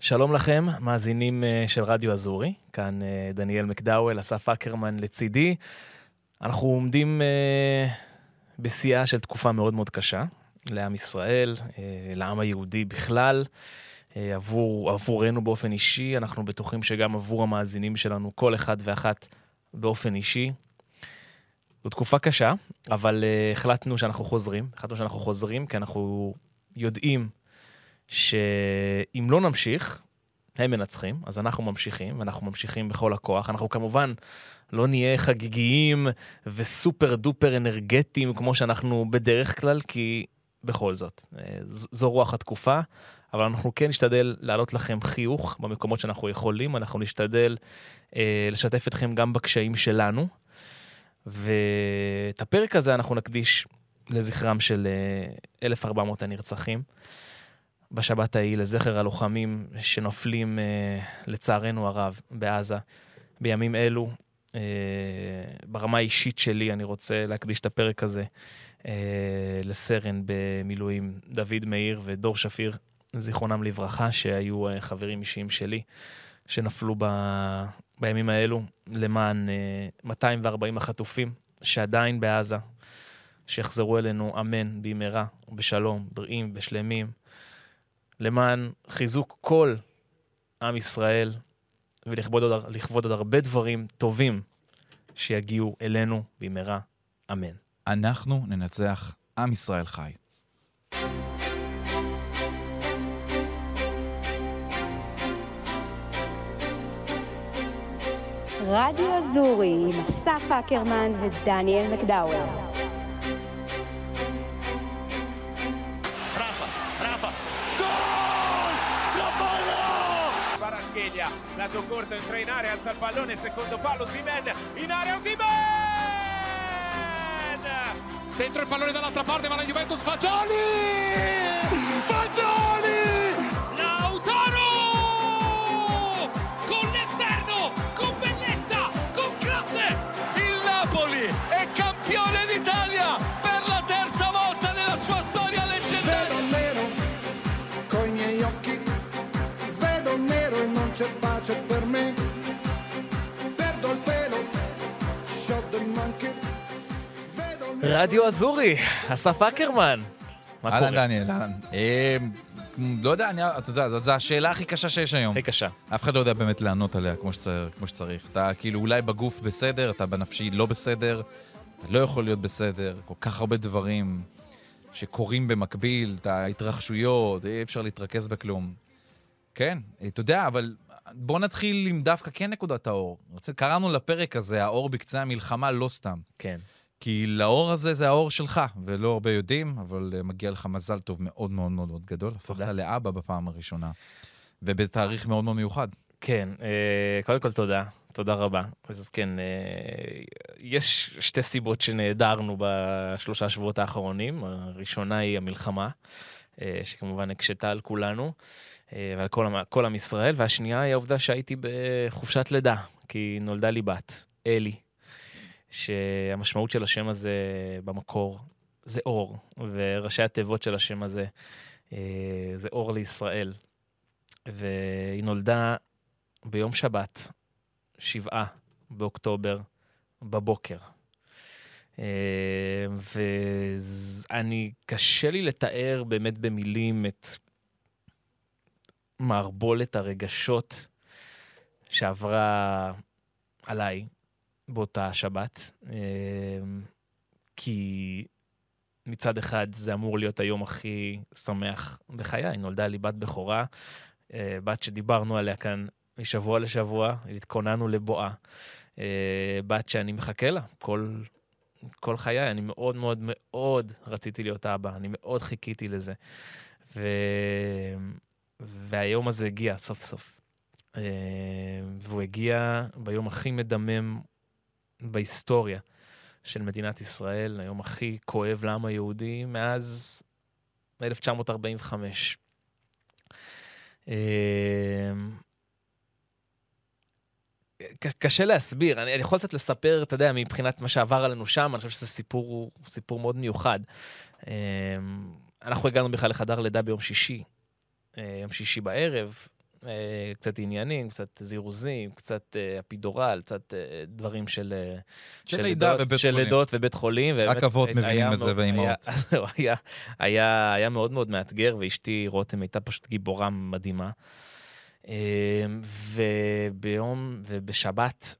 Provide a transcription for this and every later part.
שלום לכם, מאזינים אה, של רדיו אזורי, כאן אה, דניאל מקדאוול, אסף אקרמן לצידי. אנחנו עומדים אה, בשיאה של תקופה מאוד מאוד קשה לעם ישראל, לעם היהודי בכלל, עבור, עבורנו באופן אישי, אנחנו בטוחים שגם עבור המאזינים שלנו, כל אחד ואחת באופן אישי. זו תקופה קשה, אבל החלטנו שאנחנו חוזרים, החלטנו שאנחנו חוזרים כי אנחנו יודעים שאם לא נמשיך, הם מנצחים, אז אנחנו ממשיכים, ואנחנו ממשיכים בכל הכוח. אנחנו כמובן לא נהיה חגיגיים וסופר דופר אנרגטיים כמו שאנחנו בדרך כלל, כי בכל זאת, אה, זו רוח התקופה, אבל אנחנו כן נשתדל להעלות לכם חיוך במקומות שאנחנו יכולים, אנחנו נשתדל אה, לשתף אתכם גם בקשיים שלנו, ואת הפרק הזה אנחנו נקדיש לזכרם של אה, 1,400 הנרצחים. בשבת ההיא לזכר הלוחמים שנופלים, אה, לצערנו הרב, בעזה. בימים אלו, אה, ברמה האישית שלי, אני רוצה להקדיש את הפרק הזה אה, לסרן במילואים דוד מאיר ודור שפיר, זיכרונם לברכה, שהיו אה, חברים אישיים שלי, שנפלו ב... בימים האלו למען אה, 240 החטופים שעדיין בעזה, שיחזרו אלינו, אמן, במהרה ובשלום, בריאים ושלמים. למען חיזוק כל עם ישראל ולכבוד עוד, עוד הרבה דברים טובים שיגיעו אלינו במהרה. אמן. אנחנו ננצח, עם ישראל חי. רדיו אזורי עם אסף אקרמן ודניאל מקדאוור. Lato corto entra in area, alza il pallone, secondo palo Simen, in area Simen! Dentro il pallone dall'altra parte va la Juventus, Fagioli! Fagioli! Pace per me. Perdo il pelo, shot the monkey. רדיו אזורי, אסף אקרמן. מה אהלן קורה? דניאל, אהלן. אה, לא יודע, אני- אתה יודע, זאת השאלה הכי קשה שיש היום. הכי קשה. אף אחד לא יודע באמת לענות עליה כמו שצריך. כמו שצריך. אתה כאילו אולי בגוף בסדר, אתה בנפשי לא בסדר, אתה לא יכול להיות בסדר, כל כך הרבה דברים שקורים במקביל, את ההתרחשויות, אי אפשר להתרכז בכלום. כן, אתה יודע, אבל בוא נתחיל עם דווקא כן נקודת האור. קראנו לפרק הזה, האור בקצה המלחמה, לא סתם. כן. כי לאור הזה זה האור שלך, ולא הרבה יודעים, אבל uh, מגיע לך מזל טוב מאוד מאוד מאוד מאוד גדול. הפכת. לאבא בפעם הראשונה, ובתאריך מאוד מאוד מיוחד. כן, אה, קודם כל תודה, תודה רבה. אז כן, אה, יש שתי סיבות שנעדרנו בשלושה שבועות האחרונים. הראשונה היא המלחמה, אה, שכמובן הקשתה על כולנו אה, ועל כל, כל עם ישראל, והשנייה היא העובדה שהייתי בחופשת לידה, כי נולדה לי בת, אלי, שהמשמעות של השם הזה במקור זה אור, וראשי התיבות של השם הזה אה, זה אור לישראל. והיא נולדה ביום שבת, שבעה באוקטובר, בבוקר. אה, ואני, קשה לי לתאר באמת במילים את מערבולת הרגשות שעברה עליי באותה שבת. אה, כי מצד אחד זה אמור להיות היום הכי שמח בחיי, נולדה לי בת בכורה, אה, בת שדיברנו עליה כאן משבוע לשבוע, התכוננו לבואה. אה, בת שאני מחכה לה כל, כל חיי, אני מאוד מאוד מאוד רציתי להיות אבא, אני מאוד חיכיתי לזה. ו... והיום הזה הגיע סוף סוף. אה, והוא הגיע ביום הכי מדמם בהיסטוריה של מדינת ישראל, היום הכי כואב לעם היהודי מאז 1945. קשה להסביר, אני, אני יכול קצת לספר, אתה יודע, מבחינת מה שעבר עלינו שם, אני חושב שזה סיפור, סיפור מאוד מיוחד. אה, אנחנו הגענו בכלל לחדר לידה ביום שישי, אה, יום שישי בערב, אה, קצת עניינים, קצת זירוזים, קצת אה, אפידורל, קצת דברים של... של לידה לידות- ובית של חולים. לידות ובית חולים. רק אבות מבינים את זה, ואימהות. היה- היה, היה, היה מאוד מאוד מאתגר, ואשתי רותם הייתה פשוט גיבורה מדהימה. אה, וביום, ובשבת,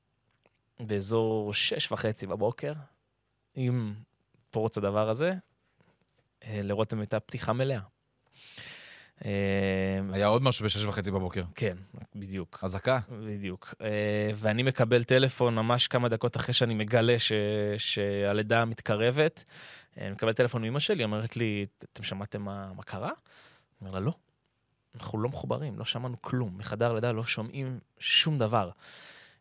באזור שש וחצי בבוקר, עם פרוץ הדבר הזה, אה, לרותם הייתה פתיחה מלאה. אה, היה עוד משהו בשש וחצי בבוקר. כן, בדיוק. אזעקה? בדיוק. אה, ואני מקבל טלפון ממש כמה דקות אחרי שאני מגלה ש... שהלידה מתקרבת. אה, אני מקבל טלפון מאמא שלי, אומרת לי, אתם שמעתם מה, מה קרה? אני אומר לה, לא. אנחנו לא מחוברים, לא שמענו כלום. מחדר לידה לא שומעים שום דבר.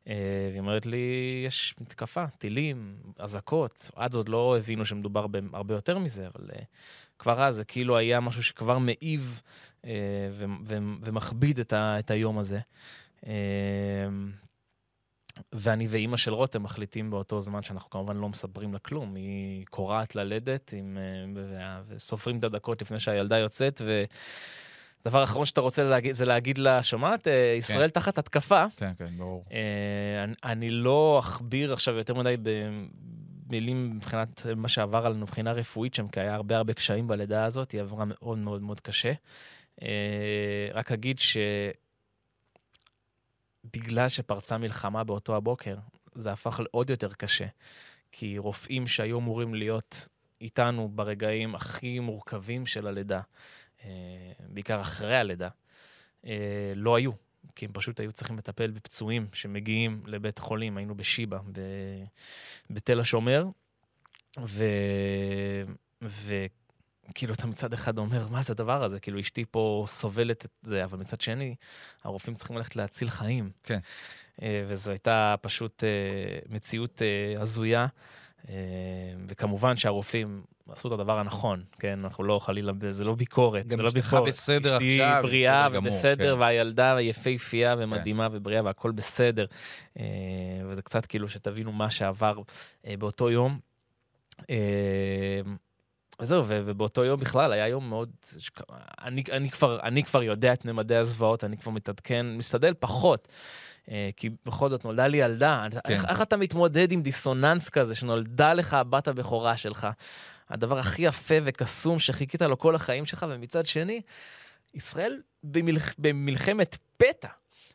אה, והיא אומרת לי, יש מתקפה, טילים, אזעקות. עד עוד לא הבינו שמדובר בהרבה יותר מזה, אבל אה, כבר אז זה כאילו היה משהו שכבר מעיב אה, ו- ו- ומכביד את, את היום הזה. ואני ואימא של רותם מחליטים באותו זמן שאנחנו כמובן לא מספרים לה כלום. היא קורעת ללדת עם, וסופרים את הדקות לפני שהילדה יוצאת, ודבר אחרון שאתה רוצה להגיד, זה להגיד לה, שומעת, אה, ישראל תחת התקפה. כן, כן, ברור. אה, אני- אני לא אכביר עכשיו יותר מדי במילים מבחינת מה שעבר עלינו מבחינה רפואית שם, כי היה הרבה הרבה קשיים בלידה הזאת, היא עברה מאוד מאוד מאוד קשה. אה, רק אגיד שבגלל שפרצה מלחמה באותו הבוקר, זה הפך לעוד יותר קשה. כי רופאים שהיו אמורים להיות איתנו ברגעים הכי מורכבים של הלידה, בעיקר אחרי הלידה, אה, לא היו. כי הם פשוט היו צריכים לטפל בפצועים שמגיעים לבית חולים, היינו בשיבא, ב... בתל השומר, ו... וכאילו אתה מצד אחד אומר, מה זה הדבר הזה? כאילו אשתי פה סובלת את זה, אבל מצד שני, הרופאים צריכים ללכת להציל חיים. כן. אה, וזו הייתה פשוט אה, מציאות אה, הזויה. אה, וכמובן שהרופאים עשו את הדבר הנכון, כן? אנחנו לא חלילה, זה לא ביקורת, גם זה לא אשתך ביקורת. בסדר אשתי עכשיו, בריאה בסדר גמור, ובסדר, כן. והילדה יפהפייה ומדהימה ובריאה והכל בסדר. אה, וזה קצת כאילו שתבינו מה שעבר אה, באותו יום. אה, וזהו, ו- ובאותו יום בכלל היה יום מאוד... אני, אני, כבר, אני כבר יודע את ממדי הזוועות, אני כבר מתעדכן, משתדל פחות. אה, כי בכל זאת נולדה לי ילדה. כן. איך, איך אתה מתמודד עם דיסוננס כזה שנולדה לך הבת הבכורה שלך? הדבר הכי יפה וקסום שחיכית לו כל החיים שלך, ומצד שני, ישראל במלח... במלחמת פתע.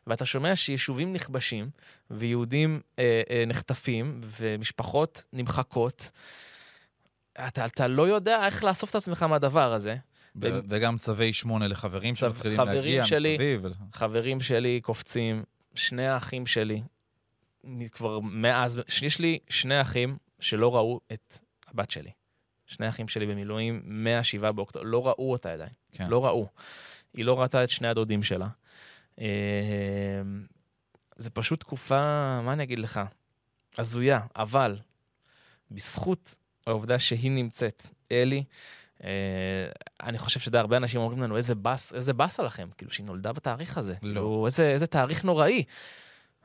ואתה שומע שיישובים נכבשים, ויהודים אה, אה, נחטפים, ומשפחות נמחקות. אתה, אתה לא יודע איך לאסוף את עצמך מהדבר הזה. ו- וגם צווי שמונה לחברים צו- שמתחילים חברים להגיע שלי. מסביב. חברים שלי קופצים, שני האחים שלי, כבר מאז, יש לי שני אחים שלא ראו את הבת שלי. שני אחים שלי במילואים מה-7 באוקטובר, לא ראו אותה עדיין, כן. לא ראו. היא לא ראתה את שני הדודים שלה. אה, זה פשוט תקופה, מה אני אגיד לך? הזויה, אבל בזכות העובדה שהיא נמצאת, אלי, אה, אני חושב שדי הרבה אנשים אומרים לנו, איזה באס, איזה באסה לכם, כאילו שהיא נולדה בתאריך הזה. לא. כאילו, איזה, איזה תאריך נוראי.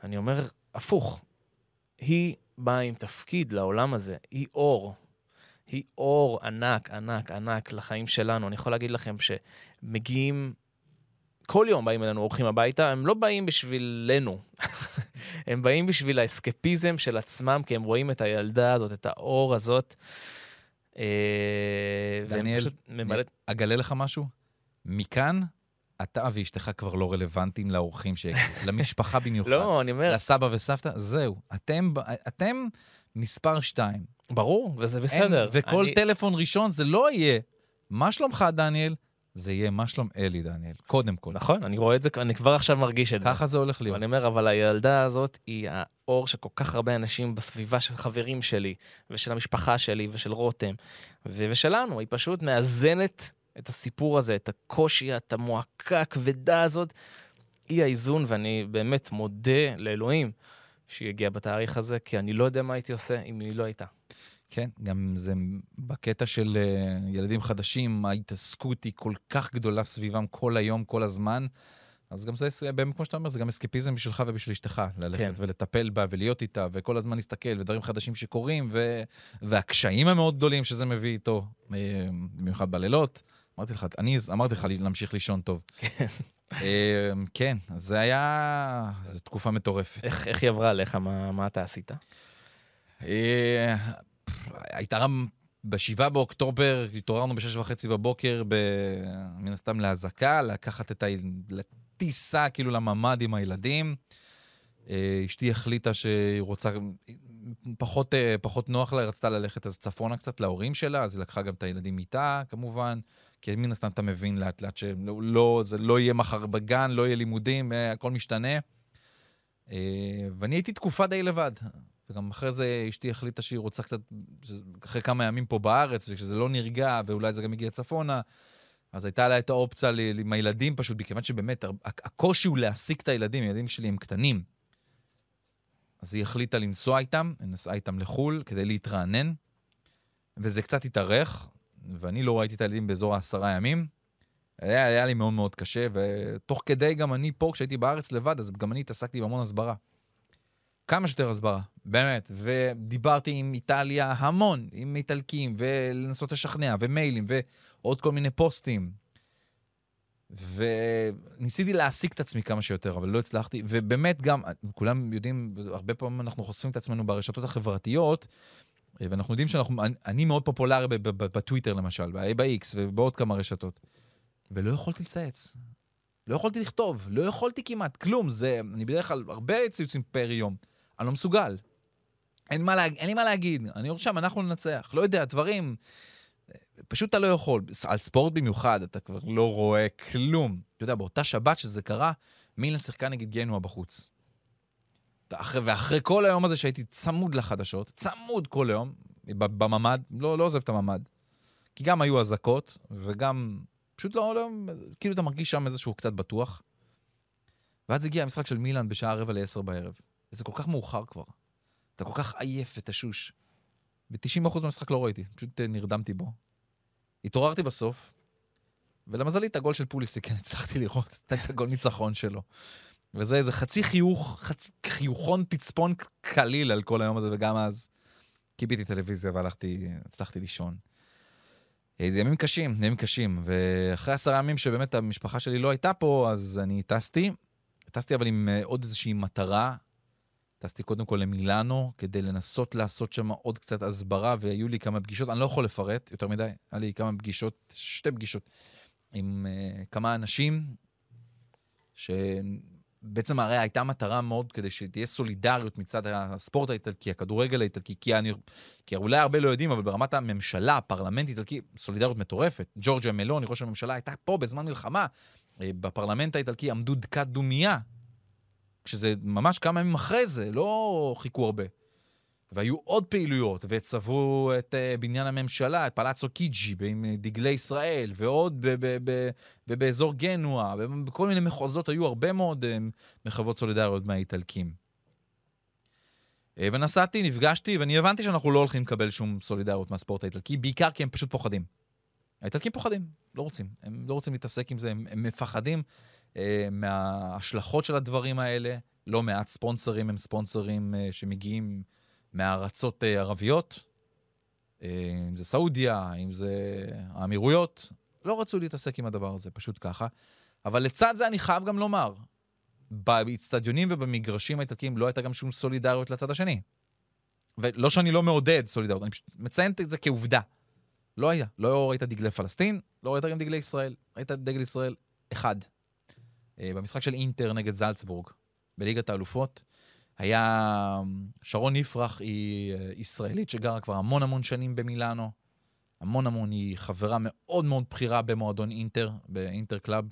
אני אומר, הפוך. היא באה עם תפקיד לעולם הזה, היא אור. היא אור ענק, ענק, ענק לחיים שלנו. אני יכול להגיד לכם שמגיעים, כל יום באים אלינו אורחים הביתה, הם לא באים בשבילנו. הם באים בשביל האסקפיזם של עצמם, כי הם רואים את הילדה הזאת, את האור הזאת. אה, דניאל, ממלאת... אגלה לך משהו? מכאן, אתה ואשתך כבר לא רלוונטיים לאורחים שהגיעו, למשפחה במיוחד. לא, אני אומר, לסבא וסבתא, זהו. אתם, אתם מספר שתיים. ברור, וזה אין- בסדר. וכל אני- טלפון ראשון זה לא יהיה, מה שלומך, דניאל? זה יהיה, מה שלום אלי, דניאל? קודם כל. נכון, אני רואה את זה, אני כבר עכשיו מרגיש את זה. ככה זה הולך להיות. ואני אומר, אבל הילדה הזאת היא האור של כל כך הרבה אנשים בסביבה של חברים שלי, ושל המשפחה שלי, ושל רותם, ו- ושלנו. היא פשוט מאזנת את הסיפור הזה, את הקושי, את המועקה הכבדה הזאת. היא האיזון, ואני באמת מודה לאלוהים שהיא הגיעה בתאריך הזה, כי אני לא יודע מה הייתי עושה אם היא לא הייתה. כן, גם זה בקטע של uh, ילדים חדשים, ההתעסקות היא כל כך גדולה סביבם כל היום, כל הזמן. אז גם זה, באמת, כמו שאתה אומר, זה גם אסקפיזם בשבילך ובשביל אשתך, ללכת כן. ולטפל בה ולהיות איתה, וכל הזמן להסתכל, ודברים חדשים שקורים, ו... והקשיים המאוד גדולים שזה מביא איתו, אה, במיוחד בלילות. אמרתי לך, אני אמרתי לך להמשיך לישון טוב. אה, כן, זה היה... זו תקופה מטורפת. איך איך היא עברה עליך? מה מה אתה עשית? אה, הייתה גם ב-7 באוקטובר, התעוררנו ב-6 וחצי בבוקר, ב... מן הסתם להזעקה, לקחת את ה... לטיסה, כאילו לממ"ד עם הילדים. אה, אשתי החליטה שהיא רוצה, פחות, אה, פחות נוח לה, היא רצתה ללכת אז צפונה קצת להורים שלה, אז היא לקחה גם את הילדים איתה, כמובן. כי מן הסתם אתה מבין לאט לאט שלא, לא, זה לא יהיה מחר בגן, לא יהיה לימודים, אה, הכל משתנה. אה, ואני הייתי תקופה די לבד. וגם אחרי זה אשתי החליטה שהיא רוצה קצת, אחרי כמה ימים פה בארץ, וכשזה לא נרגע, ואולי זה גם יגיע צפונה, אז הייתה לה את האופציה עם הילדים פשוט, מכיוון שבאמת, הקושי הוא להעסיק את הילדים, הילדים שלי הם קטנים. אז היא החליטה לנסוע איתם, היא נסעה איתם לחו"ל כדי להתרענן, וזה קצת התארך, ואני לא ראיתי את הילדים באזור העשרה ימים. היה, היה לי מאוד מאוד קשה, ותוך כדי גם אני פה, כשהייתי בארץ לבד, אז גם אני התעסקתי בהמון הסברה. כמה שיותר הסברה, באמת. ודיברתי עם איטליה המון, עם איטלקים, ולנסות לשכנע, ומיילים, ועוד כל מיני פוסטים. וניסיתי להעסיק את עצמי כמה שיותר, אבל לא הצלחתי. ובאמת גם, כולם יודעים, הרבה פעמים אנחנו חושפים את עצמנו ברשתות החברתיות, ואנחנו יודעים שאנחנו, אני, מאוד פופולרי בטוויטר למשל, ב-X ובעוד כמה רשתות. ולא יכולתי לצייץ. לא יכולתי לכתוב, לא יכולתי כמעט, כלום. זה, אני בדרך כלל הרבה ציוצים פר יום. אני לא מסוגל. אין, מה להג... אין לי מה להגיד, אני אומר שם, אנחנו ננצח. לא יודע, דברים... פשוט אתה לא יכול. על ספורט במיוחד, אתה כבר לא רואה כלום. אתה יודע, באותה שבת שזה קרה, מילן שיחקה נגד גנוע בחוץ. אחרי, ואחרי כל היום הזה שהייתי צמוד לחדשות, צמוד כל היום, בממ"ד, לא, לא עוזב את הממ"ד. כי גם היו אזעקות, וגם פשוט לא, לא, כאילו אתה מרגיש שם איזשהו קצת בטוח. ואז הגיע המשחק של מילאן בשעה רבע לעשר בערב. וזה כל כך מאוחר כבר. אתה כל כך עייף ותשוש. ב-90% מהמשחק לא ראיתי, פשוט אה, נרדמתי בו. התעוררתי בסוף, ולמזלי את הגול של פוליסיק כן הצלחתי לראות את הגול ניצחון שלו. וזה איזה חצי חיוך, חצי חיוכון פצפון קליל על כל היום הזה, וגם אז כיביתי טלוויזיה והלכתי, הצלחתי לישון. אה, זה ימים קשים, ימים קשים. ואחרי עשרה ימים שבאמת המשפחה שלי לא הייתה פה, אז אני טסתי. טסתי אבל עם אה, עוד איזושהי מטרה. טסתי קודם כל למילאנו, כדי לנסות לעשות שם עוד קצת הסברה, והיו לי כמה פגישות, אני לא יכול לפרט יותר מדי, היה לי כמה פגישות, שתי פגישות, עם uh, כמה אנשים, שבעצם הרי הייתה מטרה מאוד כדי שתהיה סולידריות מצד הספורט האיטלקי, הכדורגל האיטלקי, כי, אני, כי אולי הרבה לא יודעים, אבל ברמת הממשלה, הפרלמנט האיטלקי, סולידריות מטורפת. ג'ורג'יה מלוני, ראש הממשלה, הייתה פה בזמן מלחמה. אה, בפרלמנט האיטלקי עמדו דקת דומייה, כשזה ממש כמה ימים אחרי זה, לא חיכו הרבה. והיו עוד פעילויות, וצבעו את uh, בניין הממשלה, את פלאצו קיג'י עם אה, דגלי ישראל, ועוד באזור גנוע, בכל מיני מחוזות היו הרבה מאוד uh, מחוות סולידריות מהאיטלקים. Uh, ונסעתי, נפגשתי, ואני הבנתי שאנחנו לא הולכים לקבל שום סולידריות מהספורט האיטלקי, בעיקר כי הם פשוט פוחדים. האיטלקים פוחדים, לא רוצים. הם לא רוצים להתעסק עם זה, הם, הם מפחדים uh, מההשלכות של הדברים האלה. לא מעט ספונסרים הם ספונסרים uh, שמגיעים מארצות uh, ערביות, uh, אם זה סעודיה, אם זה האמירויות, לא רצו להתעסק עם הדבר הזה, פשוט ככה. אבל לצד זה אני חייב גם לומר, באצטדיונים ובמגרשים האיטלקיים לא הייתה גם שום סולידריות לצד השני. ולא שאני לא מעודד סולידריות, אני פשוט מציין את זה כעובדה. לא היה. לא ראית דגלי פלסטין, לא ראית גם דגלי ישראל. ראית דגל ישראל אחד. אה, במשחק של אינטר נגד זלצבורג, בליגת האלופות, היה... שרון יפרח היא אה, ישראלית שגרה כבר המון המון שנים במילאנו. המון המון, היא חברה מאוד מאוד בכירה במועדון אינטר, באינטר קלאב.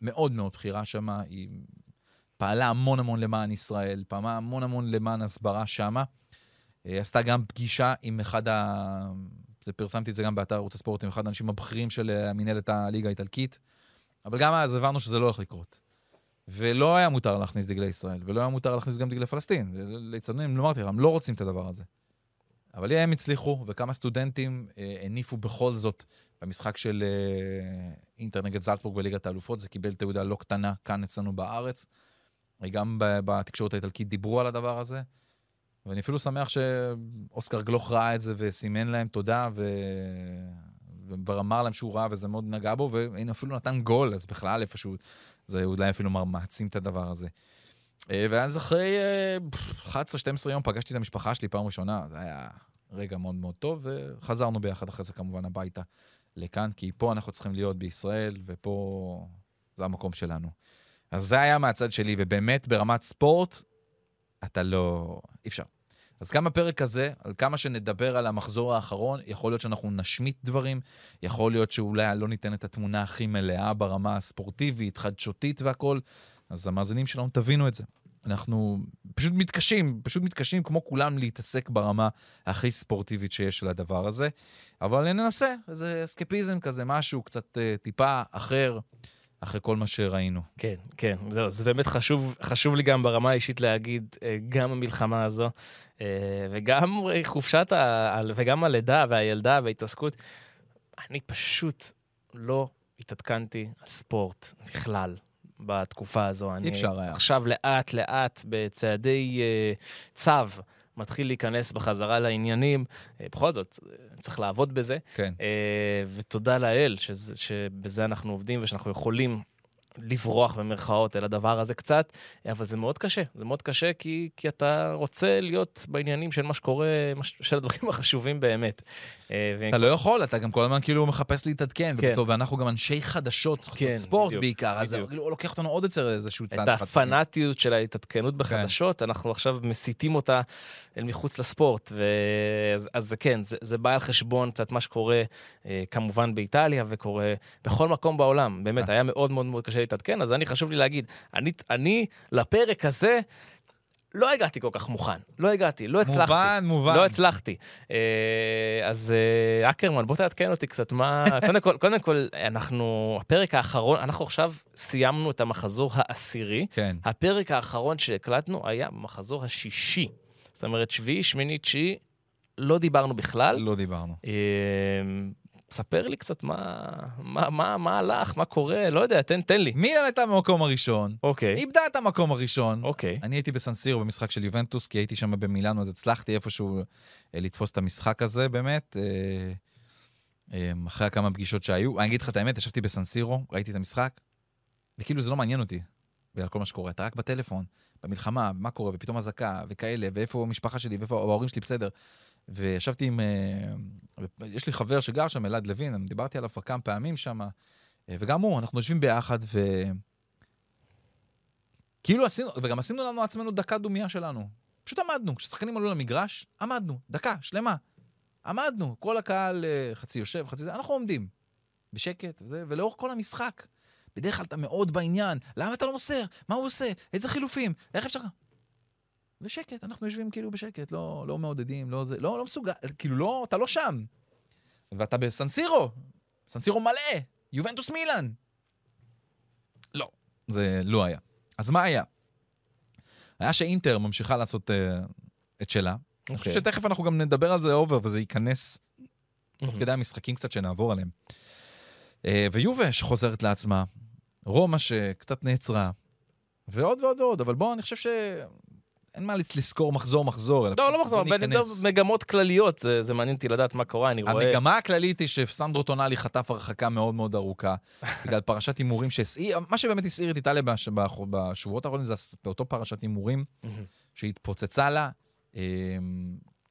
מאוד מאוד בכירה שם, היא פעלה המון המון למען ישראל, פעמה המון המון למען הסברה שמה. אה, עשתה גם פגישה עם אחד ה... זה פרסמתי את זה גם באתר ערוץ הספורט, עם אחד האנשים הבכירים של אה, מנהלת הליגה האיטלקית. אבל גם אז הבנו שזה לא הולך לקרות. ולא היה מותר להכניס דגלי ישראל, ולא היה מותר להכניס גם דגלי פלסטין. ליצנים, לא אמרתי לך, הם לא רוצים את הדבר הזה. אבל הם הצליחו, וכמה סטודנטים אה, הניפו בכל זאת במשחק של אה, אינטר נגד זלצבורג בליגת האלופות. זה קיבל תעודה לא קטנה כאן אצלנו בארץ. גם בתקשורת האיטלקית דיברו על הדבר הזה. ואני אפילו שמח שאוסקר גלוך ראה את זה וסימן להם תודה, ו... וכבר אמר להם שהוא ראה וזה מאוד נגע בו, והנה אפילו נתן גול, אז בכלל איפשהו זה אולי אפילו מעצים את הדבר הזה. אה, ואז אחרי אה, 11-12 יום פגשתי את המשפחה שלי פעם ראשונה, זה היה רגע מאוד מאוד טוב, וחזרנו ביחד אחרי זה כמובן הביתה לכאן, כי פה אנחנו צריכים להיות בישראל, ופה זה המקום שלנו. אז זה היה מהצד שלי, ובאמת ברמת ספורט, אתה לא... אי אפשר. אז גם הפרק הזה, על כמה שנדבר על המחזור האחרון, יכול להיות שאנחנו נשמיט דברים, יכול להיות שאולי לא ניתן את התמונה הכי מלאה ברמה הספורטיבית, חדשותית והכול, אז המאזינים שלנו, תבינו את זה. אנחנו פשוט מתקשים, פשוט מתקשים כמו כולם להתעסק ברמה הכי ספורטיבית שיש של הדבר הזה, אבל ננסה, איזה אסקפיזם כזה, משהו קצת אה, טיפה אחר, אחרי כל מה שראינו. כן, כן, זהו, זה באמת חשוב, חשוב לי גם ברמה האישית להגיד, אה, גם המלחמה הזו, אה, וגם חופשת, ה... וגם הלידה והילדה וההתעסקות, אני פשוט לא התעדכנתי על ספורט בכלל בתקופה הזו. אני אפשר היה. עכשיו לאט לאט בצעדי אה, צו. מתחיל להיכנס בחזרה לעניינים, אה, בכל זאת, צריך לעבוד בזה. כן. אה, ותודה לאל שזה, שבזה אנחנו עובדים ושאנחנו יכולים לברוח במרכאות אל הדבר הזה קצת, אבל זה מאוד קשה. זה מאוד קשה כי, כי אתה רוצה להיות בעניינים של מה שקורה, של הדברים החשובים באמת. אה, ו- אתה לא יכול, אתה גם כל הזמן כאילו מחפש להתעדכן, כן. וטוב, ואנחנו גם אנשי חדשות, כן, ספורט בדיוק, בעיקר, אז זה בדיוק. כאילו לוקח אותנו עוד אצל איזשהו צעד. את. הפנאטיות של ההתעדכנות כן. בחדשות, אנחנו עכשיו מסיטים אותה אל מחוץ לספורט. ואז, אז זה כן, זה, זה בא על חשבון קצת מה שקורה אה, כמובן באיטליה וקורה בכל מקום בעולם. באמת, אה. היה מאוד מאוד מאוד קשה להתעדכן, אז אני חשוב לי להגיד, אני, אני לפרק הזה... לא הגעתי כל כך מוכן, לא הגעתי, לא הצלחתי. מובן, מובן. לא הצלחתי. אה, אז אה, אקרמן, בוא תעדכן אותי קצת מה... קודם כל, קודם כל, אנחנו, הפרק האחרון, אנחנו עכשיו סיימנו את המחזור העשירי. כן. הפרק האחרון שהקלטנו היה במחזור השישי. זאת אומרת, שביעי, שמיני, תשיעי, לא דיברנו בכלל. לא דיברנו. ספר לי קצת מה, מה, מה, מה הלך, מה קורה, לא יודע, תן, תן לי. מילן הייתה במקום הראשון, אוקיי, איבדה את המקום הראשון. אוקיי. אני הייתי בסנסירו במשחק של יובנטוס, כי הייתי שם במילאנו, אז הצלחתי איפשהו אה, לתפוס את המשחק הזה, באמת. אה, אה, אחרי כמה פגישות שהיו. אני אגיד לך את האמת, ישבתי בסנסירו, ראיתי את המשחק, וכאילו זה לא מעניין אותי, בגלל כל מה שקורה. אתה רק בטלפון, במלחמה, מה קורה, ופתאום אזעקה, וכאלה, ואיפה המשפחה שלי, ואיפה ההורים שלי בסדר. וישבתי עם... אה, יש לי חבר שגר שם, אלעד לוין, אני דיברתי עליו כבר כמה פעמים שם, אה, וגם הוא, אנחנו יושבים ביחד, ו... כאילו עשינו, וגם עשינו לנו עצמנו דקה דומייה שלנו. פשוט עמדנו, כששחקנים עלו למגרש, עמדנו, דקה, שלמה. עמדנו, כל הקהל אה, חצי יושב, חצי זה, אנחנו עומדים. בשקט, וזה, ולאורך כל המשחק. בדרך כלל אתה מאוד בעניין, למה אתה לא מוסר? מה הוא עושה? איזה חילופים? איך אפשר... ושקט, אנחנו יושבים כאילו בשקט, לא, לא מעודדים, לא זה, לא, לא מסוגל, כאילו לא, אתה לא שם. ואתה בסנסירו, סנסירו מלא, יובנטוס מילאן. לא, זה לא היה. אז מה היה? היה שאינטר ממשיכה לעשות אה, את שלה. אני חושב אוקיי. שתכף אנחנו גם נדבר על זה אובר, וזה ייכנס תוך מהמם. כדי המשחקים קצת שנעבור עליהם. Uh, ויובה שחוזרת לעצמה, רומא שקצת נעצרה, ועוד ועוד ועוד, אבל בואו, אני חושב שאין מה לסקור מחזור מחזור. אלא לא, לא מחזור, אבל. יודע, מגמות כלליות, זה זה מעניין אותי לדעת מה קורה, אני רואה... המגמה הכללית היא שסנדרו טונאלי חטף הרחקה מאוד מאוד ארוכה, בגלל פרשת הימורים שהסעיר, מה שבאמת הסעיר את איטליה בש- בשבועות האחרונים זה באותו פרשת הימורים. שהתפוצצה לה, אמ,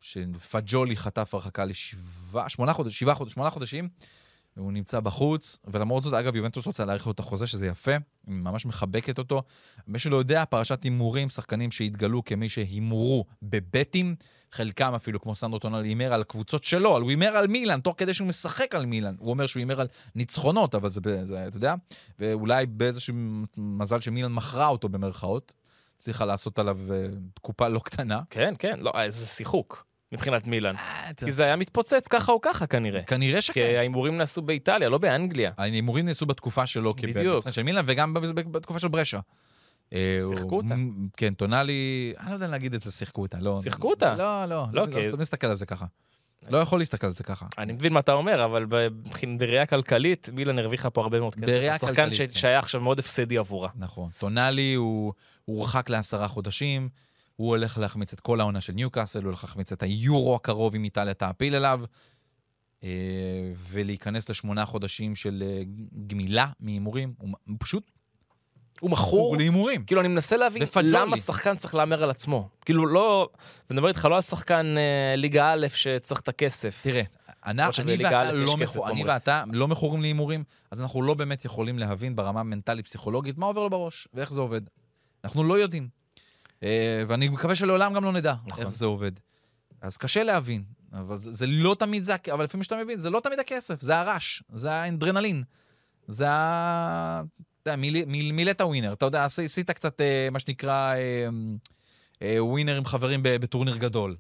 שפג'ולי חטף הרחקה לשבעה, שמונה חודשים, שבעה חודשים, שמונה חודשים, והוא נמצא בחוץ, ולמרות זאת, אגב, יובנטוס רוצה להאריך לו את החוזה, שזה יפה, היא ממש מחבקת אותו. מי שלא יודע, פרשת הימורים, שחקנים שהתגלו כמי שהימורו בבטים, חלקם אפילו, כמו סנדרו טונאלי, הימר על קבוצות שלו, הוא הימר על מילאן, תוך כדי שהוא משחק על מילאן. הוא אומר שהוא הימר על ניצחונות, אבל זה, זה אתה יודע, ואולי באיזשהו מזל שמילאן מכרה אותו במרכאות, צריכה לעשות עליו אה, קופה לא קטנה. כן, כן, לא, אה, זה שיחוק מבחינת מילאן. אה, כי זה היה מתפוצץ ככה או ככה כנראה. כנראה כי שכן. ההימורים נעשו באיטליה, לא באנגליה. ההימורים נעשו בתקופה שלו. במשחק של מילאן, וגם בתקופה של ברשה. אה, שיחקו אותה. כן, טונאלי, אני לא יודע להגיד את זה, שיחקו אותה, לא. שיחקו אותה. לא, לא, לא, לא, כי- לא מסתכל על זה ככה. לא יכול להסתכל על זה ככה. אני מבין מה אתה אומר, אבל בראייה כלכלית, מילאן הרוויחה פה הרבה מאוד כסף. בראייה כלכלית, ש- כן. שהיה עכשיו מאוד הפסדי עבורה. נכון. טונאלי הוא הורחק לעשרה חודשים, הוא הולך להחמיץ את כל העונה של ניוקאסל, הוא הולך להחמיץ את היורו הקרוב אם איטליה תעפיל אליו, אה, ולהיכנס לשמונה חודשים של אה, גמילה מהימורים. הוא פשוט הוא מכור. להימורים. כאילו, אני מנסה להבין. למה שחקן צריך להמר על עצמו. כאילו, לא... אני מדבר איתך לא על שחקן אה, ליגה א' שצריך את הכסף. תראה, אנחנו, אני ואתה, לא מכור, אני. ואתה לא מכורים להימורים, אז אנחנו לא באמת יכולים להבין ברמה מנטלית-פסיכולוגית מה עובר לו בראש ואיך זה עובד. אנחנו לא יודעים. אה, ואני מקווה שלעולם גם לא נדע נכון. איך זה עובד. אז קשה להבין, אבל זה, זה לא תמיד זה, אבל לפעמים שאתה מבין, זה לא תמיד הכסף, זה הרעש, זה האנדרנלין, זה ה... אתה יודע, מיל- מיל- מילאת ווינר, אתה יודע, עשי- עשית קצת, אה, מה שנקרא, אה, ווינר עם חברים בטורניר גדול.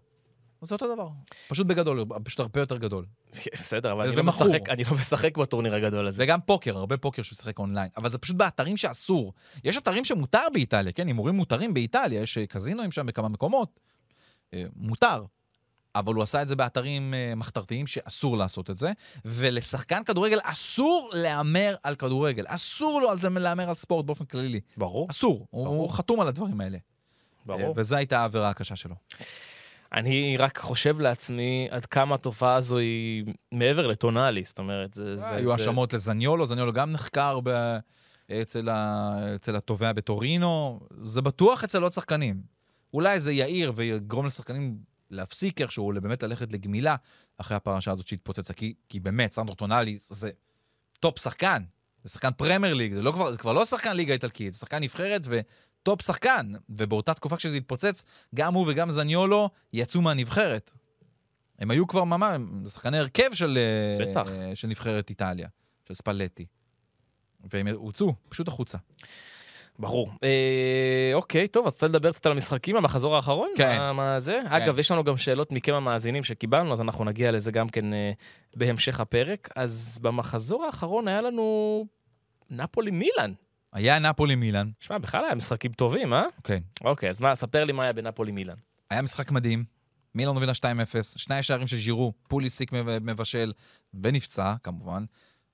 זה אותו דבר, פשוט בגדול, פשוט הרבה יותר גדול. בסדר, אבל אני לא. משחק- אני לא משחק בטורניר הגדול הזה. וגם פוקר, הרבה פוקר שהוא שיחק אונליין. אבל זה פשוט באתרים שאסור. יש אתרים שמותר באיטליה, כן? הימורים מותרים באיטליה, יש אה, קזינואים שם בכמה מקומות. אה, מותר. אבל הוא עשה את זה באתרים אה, מחתרתיים שאסור לעשות את זה, ולשחקן כדורגל אסור להמר על כדורגל. אסור לו על זה להמר על ספורט באופן כללי. ברור, אסור. ברור. הוא חתום על הדברים האלה. ברור. וזו הייתה העבירה הקשה שלו. אני רק חושב לעצמי עד כמה התופעה הזו היא מעבר לטונאלי, זאת אומרת, זה... זה- היו זה- האשמות לזניולו, זניולו גם נחקר ב... אצל, ה... אצל התובע בטורינו, זה בטוח אצל עוד שחקנים. אולי זה יאיר ויגרום לשחקנים להפסיק איכשהו, באמת ללכת לגמילה אחרי הפרשה הזאת שהתפוצצה, כי, כי באמת, סנדרו טונאלי זה טופ שחקן, זה שחקן פרמייר ליג, זה, לא כבר, זה כבר לא שחקן ליגה איטלקית, זה שחקן נבחרת וטופ שחקן. ובאותה תקופה כשזה התפוצץ, גם הוא וגם זניולו יצאו מהנבחרת. הם היו כבר ממש, שחקני הרכב של, אה, בטח. של נבחרת איטליה, של ספלטי. והם הוצאו, פשוט החוצה. ברור. אה, אוקיי, טוב, אז רוצה לדבר קצת על המשחקים, המחזור האחרון? כן. מה, מה זה? אגב, יש לנו גם שאלות מכם המאזינים שקיבלנו, אז אנחנו נגיע לזה גם כן אה, בהמשך הפרק. אז במחזור האחרון היה לנו נפולי מילאן. היה נפולי מילאן, שמע, בכלל היה משחקים טובים, אה? כן. אוקיי, אז מה, ספר לי מה היה בנפולי מילאן. היה משחק מדהים, מילאן הובילה 2-0, שני השערים של ז'ירו, פוליסיק מב- מבשל ונפצע, כמובן.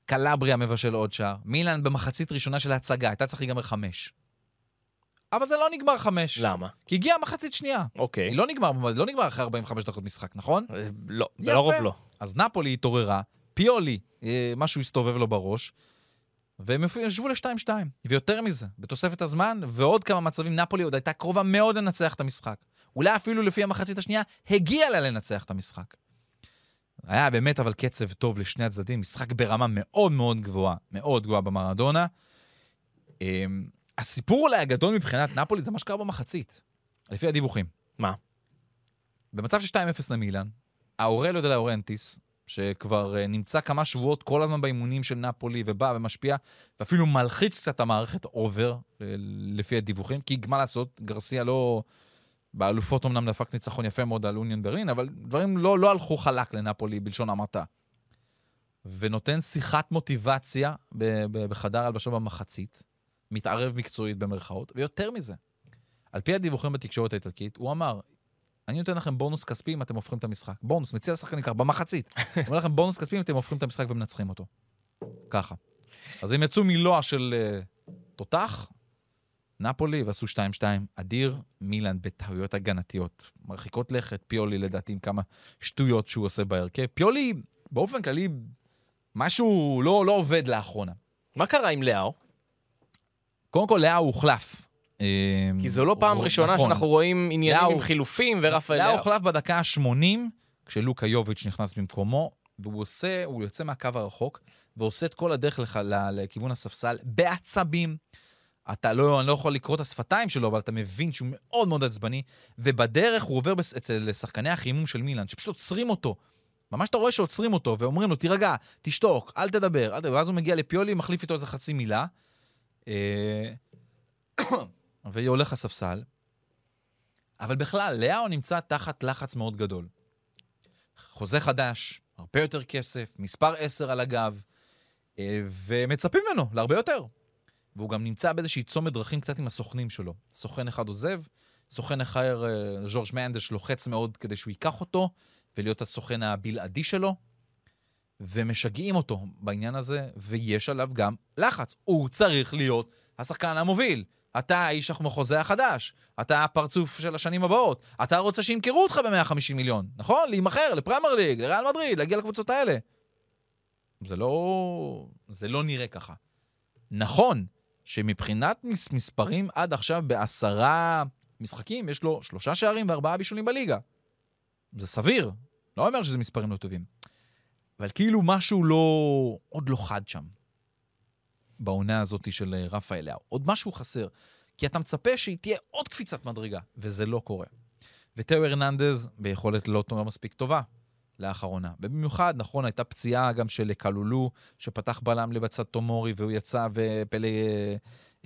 קלבריה מבשל עוד שער. מילאן במחצית ראשונה של ההצגה, הייתה צריך להיגמר חמש. אבל זה לא נגמר חמש. למה? כי הגיעה מחצית שנייה. אוקיי. היא לא נגמר, לא נגמר אחרי 45 דקות משחק, נכון? אה, לא. לרוב לא. אז נפולי התעוררה, פיולי, אה, משהו הסתובב לו בראש, והם ישבו ל-2-2. ויותר מזה, בתוספת הזמן, ועוד כמה מצבים, נפולי עוד הייתה קרובה מאוד לנצח את המשחק. אולי אפילו לפי המחצית השנייה, הגיעה לה לנצח את המשחק. היה באמת אבל קצב טוב לשני הצדדים, משחק ברמה מאוד מאוד גבוהה, מאוד גבוהה במרדונה. אמ, הסיפור אולי הגדול מבחינת נפולי זה מה שקרה במחצית, לפי הדיווחים. מה? במצב של 2-0 למילאן, האורליו דה לאורנטיס, שכבר אה, נמצא כמה שבועות כל הזמן באימונים של נפולי ובא ומשפיע, ואפילו מלחיץ קצת את המערכת אובר, אה, לפי הדיווחים, כי מה לעשות, גרסיה לא... באלופות אמנם דפק ניצחון יפה מאוד על אוניון ברלין, אבל דברים לא, לא הלכו חלק לנפולי בלשון המעטה. ונותן שיחת מוטיבציה בחדר הלבשה במחצית, מתערב מקצועית במרכאות, ויותר מזה, על פי הדיווחים בתקשורת האיטלקית, הוא אמר, אני נותן לכם בונוס כספי אם אתם הופכים את המשחק. בונוס, מציע לשחקנים ככה, במחצית. אני אומר לכם בונוס כספי אם אתם הופכים את המשחק ומנצחים אותו. ככה. אז הם יצאו מלוע של uh, תותח, נפולי, ועשו 2-2 אדיר, מילאן בטעויות הגנתיות. מרחיקות לכת, פיולי לדעתי עם כמה שטויות שהוא עושה בהרכב. פיולי, באופן כללי, משהו לא, לא עובד לאחרונה. מה קרה עם לאו? קודם כל, לאה הוחלף. אה, כי זו לא פעם הוא- ראשונה נכון. שאנחנו רואים עניינים לאו- עם חילופים ורפאל לאו לאו. הוחלף בדקה ה-80, כשלוקה יוביץ' נכנס במקומו, והוא עושה, הוא יוצא מהקו הרחוק, ועושה את כל הדרך לח, ל, לכיוון הספסל, בעצבים. אתה לא, אני לא יכול לקרוא את השפתיים שלו, אבל אתה מבין שהוא מאוד מאוד עצבני, ובדרך הוא עובר בס, אצל שחקני החימום של מילאן, שפשוט עוצרים אותו. ממש אתה רואה שעוצרים אותו, ואומרים לו, תירגע, תשתוק, אל תדבר, אל תדבר. ואז הוא מגיע לפיולי, מחליף איתו איזה חצי מילה, אה, והולך לספסל. אבל בכלל, לאהו נמצא תחת לחץ מאוד גדול. חוזה חדש, הרבה יותר כסף, מספר 10 על הגב, אה, ומצפים ממנו להרבה יותר. והוא גם נמצא באיזושהי צומת דרכים קצת עם הסוכנים שלו. סוכן אחד עוזב, סוכן אחר, אה, ז'ורג' מנדש, לוחץ מאוד כדי שהוא ייקח אותו, ולהיות הסוכן הבלעדי שלו, ומשגעים אותו בעניין הזה, ויש עליו גם לחץ. הוא צריך להיות השחקן המוביל. אתה האיש החוזה החדש, אתה הפרצוף של השנים הבאות, אתה רוצה שימכרו אותך ב-150 מיליון, נכון? להימכר לפרמייר ליג, לריאל מדריד, להגיע לקבוצות האלה. זה לא... זה לא נראה ככה. נכון, שמבחינת מס- מספרים עד עכשיו בעשרה משחקים, יש לו שלושה שערים וארבעה בישולים בליגה. זה סביר, לא אומר שזה מספרים לא טובים. אבל כאילו משהו לא... עוד לא חד שם. בעונה הזאת של אה, רפאל לאו. עוד משהו חסר. כי אתה מצפה שהיא תהיה עוד קפיצת מדרגה, וזה לא קורה. ותאו הרננדז ביכולת לא מספיק טובה לאחרונה. ובמיוחד, נכון, הייתה פציעה גם של קלולו, שפתח בלם לבצד תומורי, והוא יצא,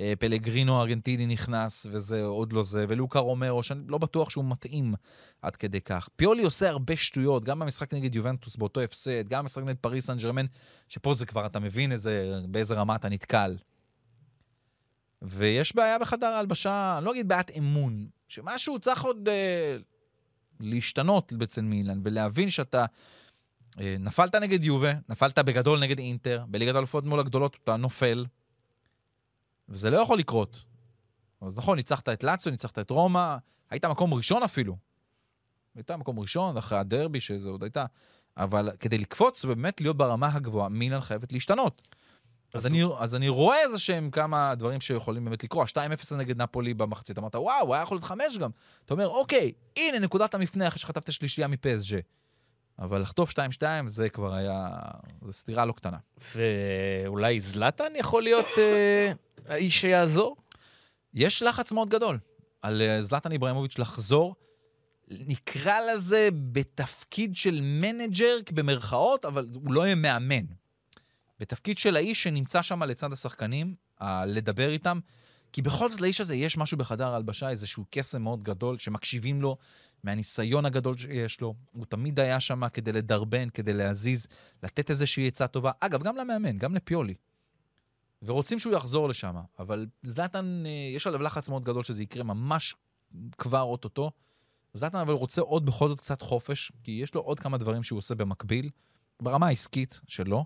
ופלגרינו הארגנטיני נכנס, וזה עוד לא זה, ולוקה רומרו, שאני לא בטוח שהוא מתאים עד כדי כך. פיולי עושה הרבה שטויות, גם במשחק נגד יובנטוס באותו הפסד, גם במשחק נגד פריס סן ג'רמן, שפה זה כבר, אתה מבין איזה, באיזה רמה אתה נתקל. ויש בעיה בחדר ההלבשה, אני לא אגיד בעיית אמון, שמשהו צריך עוד אה, להשתנות אצל מילאן, ולהבין שאתה אה, נפלת נגד יובה, נפלת בגדול נגד אינטר, בליגת האלופות מול הגדולות אתה נופל, וזה לא יכול לקרות. אז נכון, ניצחת את לאציו, ניצחת את רומא, היית מקום ראשון אפילו. היית מקום ראשון, אחרי הדרבי, שזה עוד הייתה. אבל כדי לקפוץ ובאמת להיות ברמה הגבוהה, מילאן חייבת להשתנות. אז, אז אני, אז אני רואה איזה שהם כמה דברים שיכולים באמת לקרות. 2-0 נגד נפולי במחצית, אמרת, וואו, הוא היה יכול להיות 5 גם. אתה אומר, אוקיי, הנה נקודת המפנה אחרי שחטפת שלישייה מפסג'. אבל לחטוף 2-2 זה כבר היה... זו סטירה לא קטנה. ואולי זלאטן יכול להיות אה, האיש שיעזור? יש לחץ מאוד גדול על אה, זלטן איברהימוביץ' לחזור, נקרא לזה בתפקיד של מנג'ר במרכאות, אבל הוא לא יהיה מאמן. בתפקיד של האיש שנמצא שם לצד השחקנים, ה- לדבר איתם, כי בכל זאת לאיש הזה יש משהו בחדר ההלבשה, איזשהו קסם מאוד גדול, שמקשיבים לו מהניסיון הגדול שיש לו. הוא תמיד היה שם כדי לדרבן, כדי להזיז, לתת איזושהי עצה טובה. אגב, גם למאמן, גם לפיולי. ורוצים שהוא יחזור לשם, אבל זלאטן, אה, יש עליו לחץ מאוד גדול שזה יקרה ממש כבר אוטוטו. זלאטן אבל רוצה עוד בכל זאת קצת חופש, כי יש לו עוד כמה דברים שהוא עושה במקביל, ברמה העסקית שלו,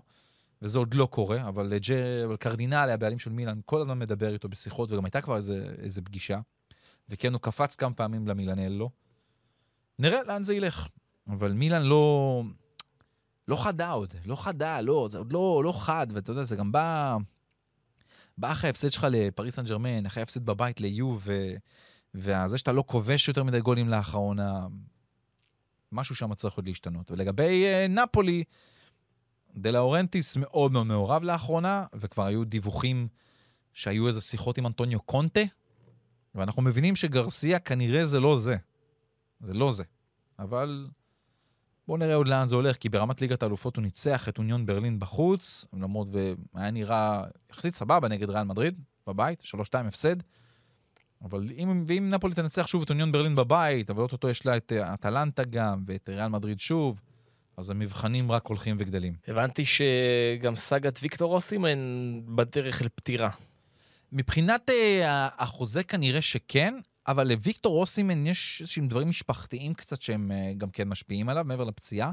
וזה עוד לא קורה, אבל, ג'ה, אבל קרדינלי, הבעלים של מילאן, כל הזמן מדבר איתו בשיחות, וגם הייתה כבר איזה, איזה פגישה, וכן, הוא קפץ כמה פעמים למילנלו. נראה לאן זה ילך. אבל מילאן לא... לא חדה עוד, לא חדה, לא, זה עוד לא, לא חד, ואתה יודע, זה גם בא... בא אחרי ההפסד שלך לפריס סן ג'רמן, אחרי ההפסד בבית ליוב, ו... וזה שאתה לא כובש יותר מדי גולים לאחרונה, משהו שם צריך עוד להשתנות. ולגבי uh, נפולי, דה לאורנטיס מאוד מאוד מעורב לאחרונה, וכבר היו דיווחים שהיו איזה שיחות עם אנטוניו קונטה, ואנחנו מבינים שגרסיה כנראה זה לא זה. זה לא זה. אבל בואו נראה עוד לאן זה הולך, כי ברמת ליגת האלופות הוא ניצח את אוניון ברלין בחוץ, למרות והיה נראה יחסית סבבה נגד ריאל מדריד, בבית, 3-2 הפסד. אבל אם, ואם נפולי תנצח שוב את אוניון ברלין בבית, אבל אוטוטו יש לה את אה, אטלנטה גם, ואת ריאל מדריד שוב, אז המבחנים רק הולכים וגדלים. הבנתי שגם סאגת ויקטור אוסימן בדרך לפטירה. מבחינת אה, החוזה כנראה שכן, אבל לוויקטור אוסימן יש איזשהם דברים משפחתיים קצת שהם אה, גם כן משפיעים עליו, מעבר לפציעה.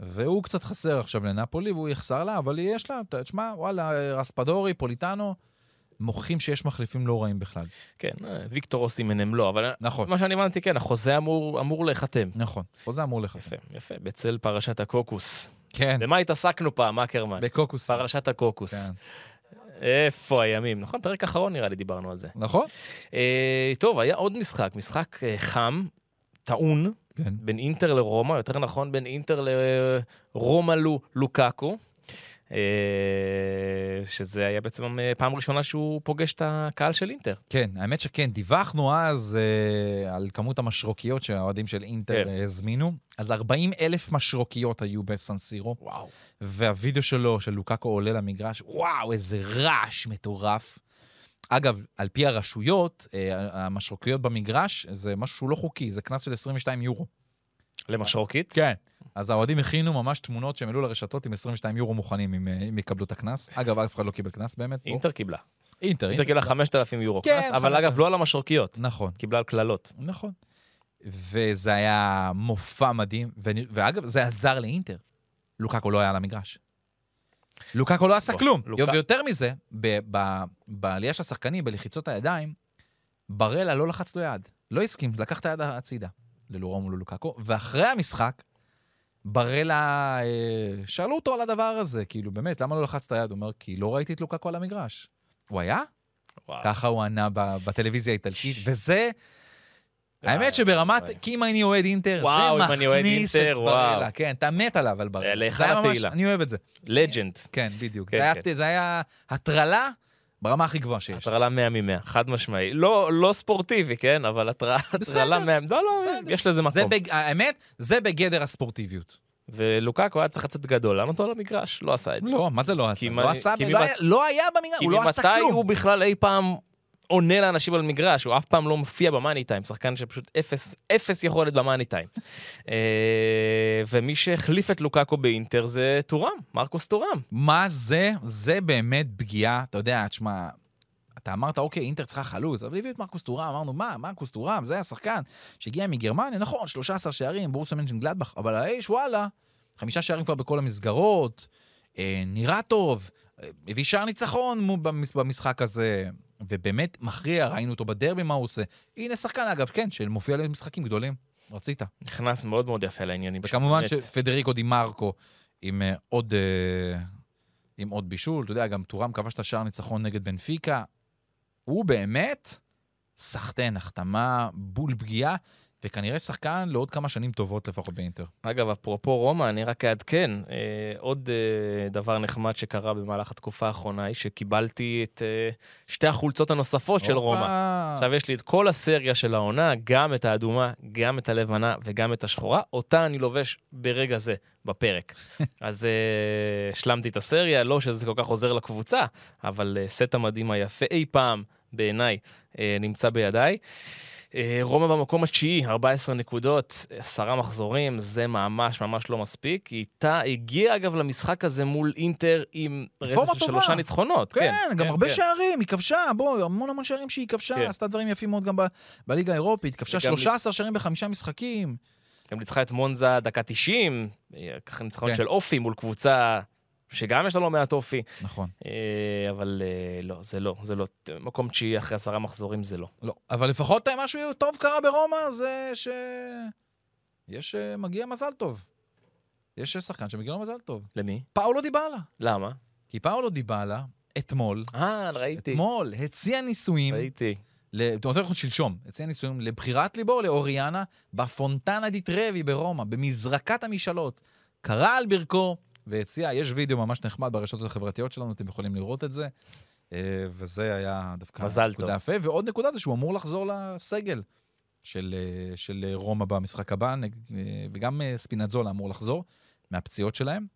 והוא קצת חסר עכשיו לנפולי, והוא יחסר לה, אבל יש לה, תשמע, וואלה, רספדורי, פוליטנו, מוכיחים שיש מחליפים לא רעים בכלל. כן, אה, ויקטור אוסימן הם לא, אבל נכון, מה שאני הבנתי, כן, החוזה אמור, אמור להיחתם. נכון. חוזה אמור לך. יפה, יפה, בצל פרשת הקוקוס. כן, במה התעסקנו פעם, אקרמן? בקוקוס. פרשת הקוקוס. כן. איפה הימים? נכון, פרק אחרון נראה לי דיברנו על זה. נכון? אה, טוב, היה עוד משחק, משחק אה, חם, טעון, כן. בין אינטר לרומא, יותר נכון בין אינטר לרומא לו לוקאקו. אה, שזה היה בעצם אה, פעם ראשונה שהוא פוגש את הקהל של אינטר. כן, האמת שכן, דיווחנו אז אה, על כמות המשרוקיות שהאוהדים של אינטר כן. אה, הזמינו. אז 40 אלף משרוקיות היו בסנסירו. וואו. והווידאו שלו, של לוקאקו עולה למגרש, וואו, איזה רעש מטורף. אגב, על פי הרשויות, אה, המשרוקיות במגרש זה משהו שהוא לא חוקי, זה קנס של 22 יורו. למשרוקית? כן. אז האוהדים הכינו ממש תמונות שהם העלו לרשתות עם 22 יורו מוכנים אם, אה, אם יקבלו את הקנס. אגב, אף אחד לא קיבל קנס באמת. אינטר קיבלה. אינטר, אינטר קיבלה 5,000 יורו כן, קנס, אבל 5,000. אגב, לא על המשרוקיות, נכון. קיבלה על קללות. נכון. וזה היה מופע מדהים, ואגב, זה עזר לאינטר. לוקאקו לא היה על המגרש. לוקאקו לא עשה בוא, כלום. ויותר מזה, בעלייה של השחקנים, בלחיצות הידיים, ברלה לא לחץ לו יד. לא הסכים, לקח את היד הצידה ללורום וללוקאקו, ואחרי המשחק, ברלה, אה, שאלו אותו על הדבר הזה, כאילו, באמת, למה לא לחץ את היד? הוא אומר, כי לא ראיתי את לוקאקו על המגרש. הוא היה? וואו. ככה הוא ענה בטלוויזיה האיטלקית, וזה... האמת וואי, שברמת. כי אם אני אוהד אינטר, וואו, זה מכניס אינטר, את וואו. ברלה. כן, אתה מת עליו על ברלה. להיכל זה היה ממש- התהילה. אני אוהב את זה. לג'נד. כן, בדיוק. כן, זה היה- כן. זה היה הטרלה ברמה הכי גבוהה שיש. הטרלה 100 מ-100, חד משמעי. לא, לא ספורטיבי, כן? אבל הטרלה בסדר, הטרלה 100, לא, לא, בסדר. יש לזה זה מקום. בג- האמת, זה בגדר הספורטיביות. ולוקקו היה צריך לצאת גדול, לענות אותו על המגרש, לא עשה את זה. לא, מה זה לא עשה? כי לא עשה, כי לא היה- במגרש, כי הוא לא עשה ממתי הוא כלום. בכלל אי פעם עונה לאנשים על מגרש, הוא אף פעם לא מופיע במאני טיים, שחקן שפשוט אפס, אפס יכולת במאני טיים. אה, ומי שהחליף את לוקקו באינטר זה טורם, מרקוס טורם. מה זה? זה באמת פגיעה, אתה יודע, תשמע, אתה אמרת, אוקיי, אינטר צריכה חלוץ, אבל הביאו את מרקוס טורם, אמרנו, מה, מרקוס טורם, זה השחקן שהגיע מגרמניה, נכון, 13 שערים, בורסה מנשן גלדבך, אבל האיש, וואלה, חמישה שערים כבר בכל המסגרות, אה, נראה טוב, אה, הביא שער ניצחון במשחק הזה, ובאמת מכריע, ראינו אותו בדרבי, מה הוא עושה. הנה שחקן, אגב, כן, שמופיע במשחקים גדולים, רצית. נכנס מאוד מאוד יפה לעניינים. וכמובן באמת. שפדריקו דימרקו עם אה, עוד, אה, עם עוד בישול, אתה יודע, גם טורם כבש את השער ניצחון נגד בנפיקה. הוא באמת סחטיין, החתמה, בול פגיעה, וכנראה שחקן לעוד כמה שנים טובות לפחות באינטר. אגב, אפרופו רומא, אני רק אעדכן, אה, עוד אה, דבר נחמד שקרה במהלך התקופה האחרונה, היא שקיבלתי את אה, שתי החולצות הנוספות של רומא. עכשיו יש לי את כל הסריה של העונה, גם את האדומה, גם את הלבנה וגם את השחורה, אותה אני לובש ברגע זה, בפרק. אז אה, השלמתי את הסריה, לא שזה כל כך עוזר לקבוצה, אבל אה, סט המדהים היפה אי פעם, בעיניי, אה, נמצא בידיי. רומא במקום התשיעי, 14 נקודות, עשרה מחזורים, זה ממש ממש לא מספיק. היא איתה הגיעה אגב למשחק הזה מול אינטר עם רצף של. שלושה ניצחונות. כן, גם הרבה כן. שערים, היא כבשה, בוא, המון המון שערים שהיא כבשה, כן. עשתה דברים יפים מאוד גם ב- בליגה האירופית, כבשה וגם 13 שערים בחמישה משחקים. גם ניצחה את מונזה דקה 90, אה, ככה ניצחון כן. של אופי מול קבוצה שגם יש לה לא מעט אופי, נכון. אה, אבל אה, לא, זה לא, זה לא. מקום תשיעי אחרי עשרה מחזורים זה לא. לא, אבל לפחות משהו טוב קרה ברומא, זה ש... יש, אה, מגיע מזל טוב. יש שחקן שמגיע לו מזל טוב. למי? פאולו דיבאלה. למה? כי פאולו דיבאלה, אתמול, אה, ראיתי. אתמול, הציע נישואים, ראיתי. רוצה ללכות שלשום, הציע נישואים לבחירת ליבו, לאוריאנה, בפונטנה די טרבי ברומא, במזרקת המשאלות. קרא על ברכו והציע, יש וידאו ממש נחמד ברשתות החברתיות שלנו, אתם יכולים לראות את זה. אה, וזה היה דווקא מזל נקודה. יפה. ועוד נקודה זה שהוא אמור לחזור לסגל של, אה, של רומא במשחק הבא, אה, וגם אה, ספינצזולה אמור לחזור מהפציעות שלהם.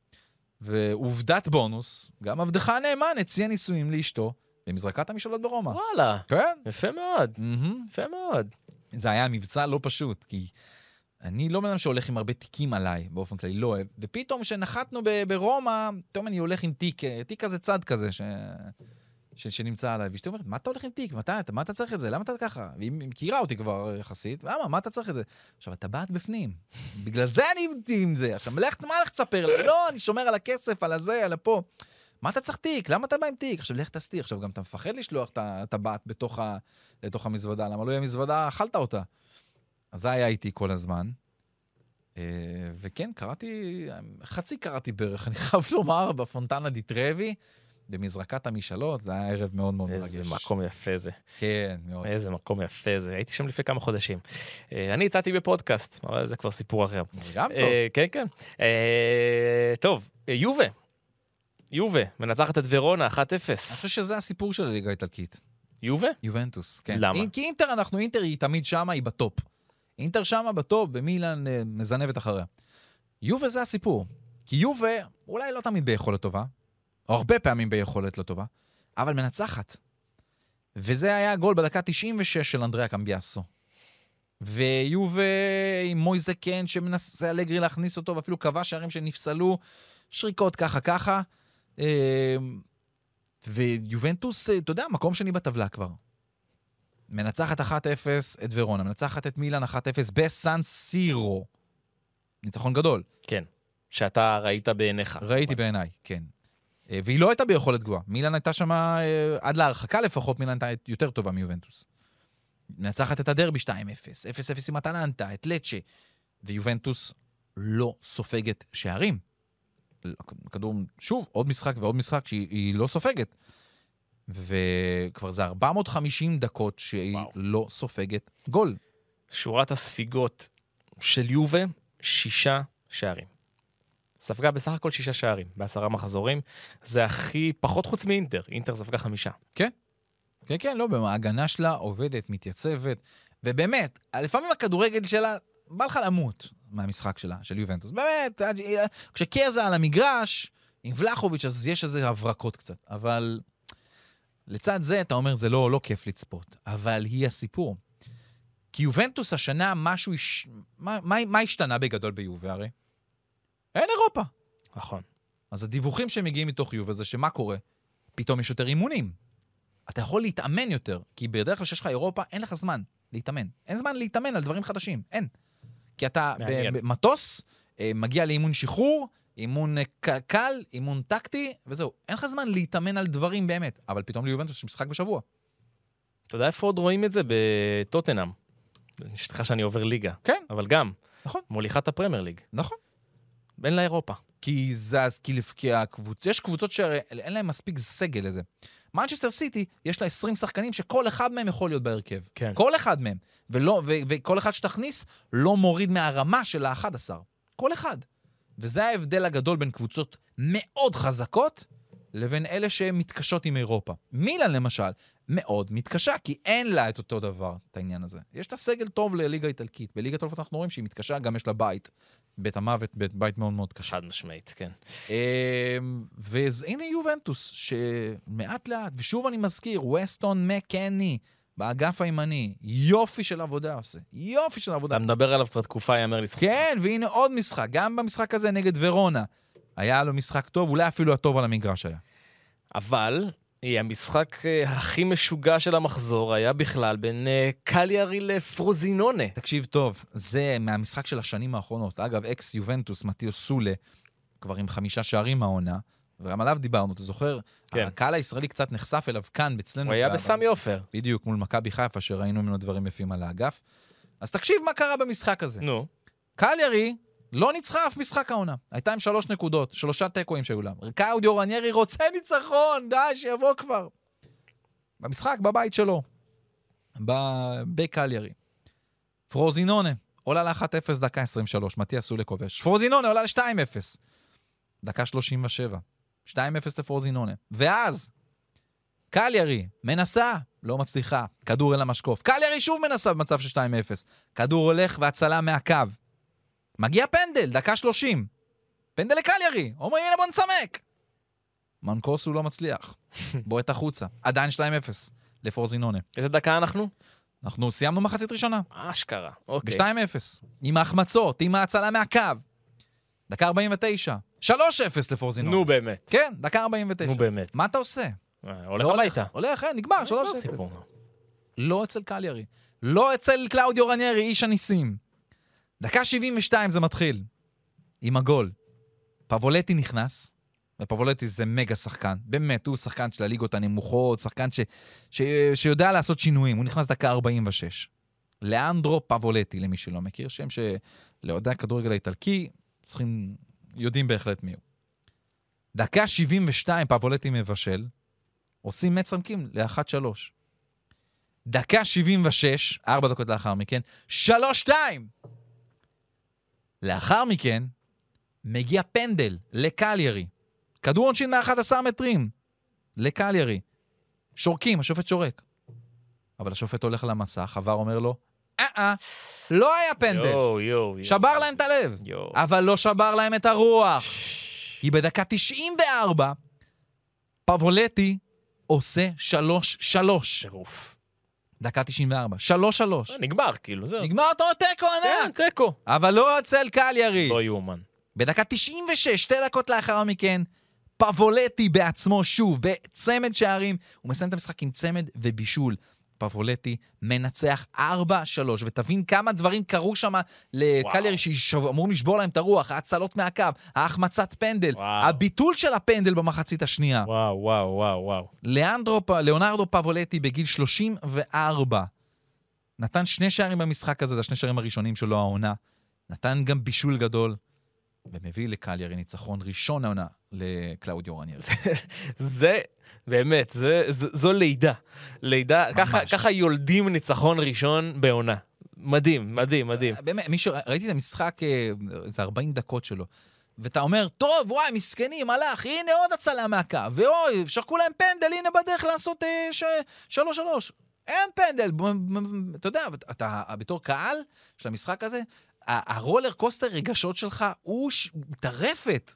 ועובדת בונוס, גם עבדך הנאמן הציע נישואים לאשתו במזרקת המשאלות ברומא. וואלה, כן. יפה מאוד, מהמם. יפה מאוד. זה היה מבצע לא פשוט, כי אני לא בן אדם שהולך עם הרבה תיקים עליי, באופן כללי, לא אוהב. ופתאום כשנחתנו ברומא, פתאום אני הולך עם תיק, אה, תיק כזה צד כזה, ש... ש... שנמצא עליי. ואשתי אומרת, מה אתה הולך עם תיק? מתי, מה אתה צריך את זה? למה אתה ככה? והיא היא מכירה אותי כבר יחסית, למה? מה אתה צריך את זה? עכשיו, אתה בעט בפנים. בגלל זה אני עם- זה. עכשיו, לך, מה לך תספר? לא, אני שומר על הכסף, על הזה, על הפה. מה אתה צריך תיק? למה אתה בא עם תיק? עכשיו, לך תסתיר. עכשיו, גם אתה מפחד לשלוח את ה- את הבת בתוך ה... לתוך המזוודה, למה לא יהיה מזוודה, אכלת אותה. אז זה היה איתי כל הזמן. אה, וכן, קראתי, חצי קראתי בערך, אני חייב לומר, בפונטנה די טרבי, במזרקת המשאלות, זה היה ערב מאוד מאוד מרגש. איזה מקום יפה זה. כן, מאוד. איזה מקום יפה זה. הייתי שם לפני כמה חודשים. אה, אני הצעתי בפודקאסט, אבל זה כבר סיפור אחר. גם טוב. אה, כן, כן. טוב, אה, יובה. יובה, מנצחת את ורונה 1-0. אני חושב שזה הסיפור של הליגה האיטלקית. יובה? יובנטוס, כן. למה? כי אינטר אנחנו, אינטר היא תמיד שמה, היא בטופ. אינטר שמה בטופ, ומילאן אה, מזנבת אחריה. יובה זה הסיפור. כי יובה אולי לא תמיד ביכולת טובה, או הרבה פעמים ביכולת לא טובה, אבל מנצחת. וזה היה הגול בדקה 96 של אנדריאה קמביאסו. ויובה עם מויזה קין שמנסה אלגרי להכניס אותו, ואפילו קבע שערים שנפסלו, שריקות ככה ככה. אה, ויובנטוס, אה, אתה יודע, מקום שני בטבלה כבר. מנצחת 1-0 את ורונה, מנצחת את מילאן 1-0 בסן סירו. ניצחון גדול. כן. שאתה ראית בעיניך. ראיתי בעיניי, כן. אה, והיא לא הייתה ביכולת גבוהה. מילאן הייתה שם, אה, עד להרחקה לפחות, מילאן הייתה יותר טובה מיובנטוס. מנצחת את הדרבי 2-0, 0-0 עם אטלנטה, את לצ'ה, ויובנטוס לא סופגת שערים. כדור, שוב, עוד משחק ועוד משחק שהיא היא לא סופגת. וכבר זה 450 דקות שהיא וואו. לא סופגת גול. שורת הספיגות של יובה, שישה שערים. ספגה בסך הכל שישה שערים, בעשרה מחזורים. זה הכי פחות חוץ מאינטר, אינטר ספגה חמישה. כן, כן, לא, ההגנה שלה עובדת, מתייצבת, ובאמת, לפעמים הכדורגל שלה, בא לך למות מהמשחק שלה, של יובנטוס. באמת, עד- כשקזה על המגרש, עם ולחוביץ', אז יש איזה הברקות קצת. אבל לצד זה, אתה אומר, זה לא, לא כיף לצפות, אבל היא הסיפור. כי יובנטוס השנה, משהו, יש... מה, מה, מה השתנה בגדול ביובה הרי? אין אירופה. נכון. אז הדיווחים שמגיעים מתוך יובה זה שמה קורה? פתאום יש יותר אימונים. אתה יכול להתאמן יותר, כי בדרך כלל כשיש לך אירופה, אין לך זמן להתאמן. אין זמן להתאמן על דברים חדשים, אין. כי אתה מעניין. במטוס, אה, מגיע לאימון שחרור, אימון אה, קל, אימון טקטי, וזהו. אין לך זמן להתאמן על דברים באמת. אבל פתאום ליובנטוס יש משחק בשבוע. אתה יודע איפה עוד רואים את זה? בטוטנאם. סליחה שאני עובר ליגה. כן. אבל גם, נכון. מוליכת הפרמייר ליג. נכון. אין לה אירופה. כי זה, אז- כי, לפ- כי הקבוצ... יש קבוצות שאין להן מספיק סגל לזה. מנצ'סטר סיטי, יש לה 20 שחקנים שכל אחד מהם יכול להיות בהרכב. כן. כל אחד מהם. ולא, ו, וכל אחד שתכניס לא מוריד מהרמה של ה-11. כל אחד. וזה ההבדל הגדול בין קבוצות מאוד חזקות לבין אלה שמתקשות עם אירופה. מילאן למשל, מאוד מתקשה, כי אין לה את אותו דבר, את העניין הזה. יש לה סגל טוב לליגה האיטלקית. בליגת האלופות אנחנו רואים שהיא מתקשה, גם יש לה בית. בית המוות, בית, בית מאוד מאוד קשה. חד משמעית, כן. אמ, והנה יובנטוס, שמאט לאט, ושוב אני מזכיר, ווסטון מקני, באגף הימני, יופי של עבודה עושה. יופי של עבודה. אתה מדבר עליו כבר תקופה, יאמר לזכות. כן, והנה עוד משחק, גם במשחק הזה נגד ורונה. היה לו משחק טוב, אולי אפילו הטוב על המגרש היה. אבל אה, המשחק אה, הכי משוגע של המחזור היה בכלל בין אה, קליארי לפרוזינונה. תקשיב טוב, זה מהמשחק של השנים האחרונות. אגב, אקס יובנטוס, מתיאו סולה, כבר עם חמישה שערים מהעונה, וגם עליו דיברנו, אתה זוכר? כן. הקהל הישראלי קצת נחשף אליו כאן, אצלנו. הוא היה בסמי עופר. בדיוק, מול מכבי חיפה, שראינו ממנו דברים יפים על האגף. אז תקשיב מה קרה במשחק הזה. נו, קליירי לא ניצחה אף משחק העונה. הייתה עם שלוש נקודות, שלושה תיקואים שהיו לה. קאודיו רניירי רוצה ניצחון, די, שיבוא כבר. במשחק, בבית שלו, בקליירי. פרוזינונה עולה ל-1-0 דקה 23, מתיאס סולה כובש. פרוזינונה עולה ל-2-0, דקה 37. 2-0 לפרוזינונה. ואז, קליירי מנסה, לא מצליחה, כדור אל המשקוף. קליירי שוב מנסה במצב של 2-0. כדור הולך והצלה מהקו. מגיע פנדל, דקה 30. פנדל לקליירי, אומרים הנה בוא נצמק. מנקוסו לא מצליח, בועט החוצה. עדיין 2-0 לפורזינונה. איזה דקה אנחנו? אנחנו סיימנו מחצית ראשונה, אשכרה, אוקיי. ב-2-0, עם ההחמצות, עם ההצלה מהקו. דקה 49, 3-0 לפורזינונה. נו באמת. כן, דקה 49. נו באמת. מה אתה עושה? אה, הולך לא הביתה. הולך, אין, נגמר, 3-0. סיפור. לא אצל קליירי. לא אצל קלאודיו רניירי, איש הניסים. דקה 72 זה מתחיל, עם הגול. פבולטי נכנס, ופבולטי זה מגה שחקן. באמת, הוא שחקן של הליגות הנמוכות, שחקן ש, ש, שיודע לעשות שינויים. הוא נכנס דקה 46. לאנדרו פבולטי, למי שלא מכיר, שם שלאוהדי הכדורגל האיטלקי צריכים, יודעים בהחלט מי הוא. דקה 72 פבולטי מבשל, עושים מצמקים ל-1-3. דקה 76, ארבע דקות לאחר מכן, 3-2. לאחר מכן, מגיע פנדל לקליירי. כדור עונשין מ-11 מטרים לקליירי. שורקים, השופט שורק. אבל השופט הולך למסך, עבר אומר לו, אה-אה, לא היה פנדל. יואו, יואו. יואו. שבר להם את הלב. יואו. אבל לא שבר להם את הרוח. כי בדקה 94, פבולטי עושה 3-3. טירוף. דקה 94, 3-3. אה, נגמר, כאילו, זהו. נגמר אותו תיקו כן, ענק. תיקו. אבל לא אצל קליירי. לא יאומן. בדקה 96, שתי דקות לאחר מכן, פבולטי בעצמו שוב, בצמד שערים. הוא מסיים את המשחק עם צמד ובישול. פבולטי מנצח 4-3, ותבין כמה דברים קרו שם לקליירי שאמורים לשבור להם את הרוח, ההצלות מהקו, ההחמצת פנדל, וואו. הביטול של הפנדל במחצית השנייה. וואו, וואו, וואו, וואו. ליאנדרו, פ- ליאונרדו פבולטי בגיל 34 נתן שני שערים במשחק הזה, זה השני שערים הראשונים שלו העונה. נתן גם בישול גדול. ומביא לקליירי ניצחון ראשון העונה לקלאודיו רניאר. זה, באמת, זה, זה, זו לידה. לידה, ככה, ממש. ככה יולדים ניצחון ראשון בעונה. מדהים, מדהים, מדהים. באמת, מישהו, ראיתי את המשחק, אה, איזה 40 דקות שלו, ואתה אומר, טוב, וואי, מסכנים, הלך, הנה עוד הצלה מהקו, ואוי, שרקו להם פנדל, הנה בדרך לעשות אה, ש- שלוש שלוש. אין פנדל, אתה יודע, אתה בתור קהל של המשחק הזה, הרולר קוסטר רגשות שלך הוא טרפת.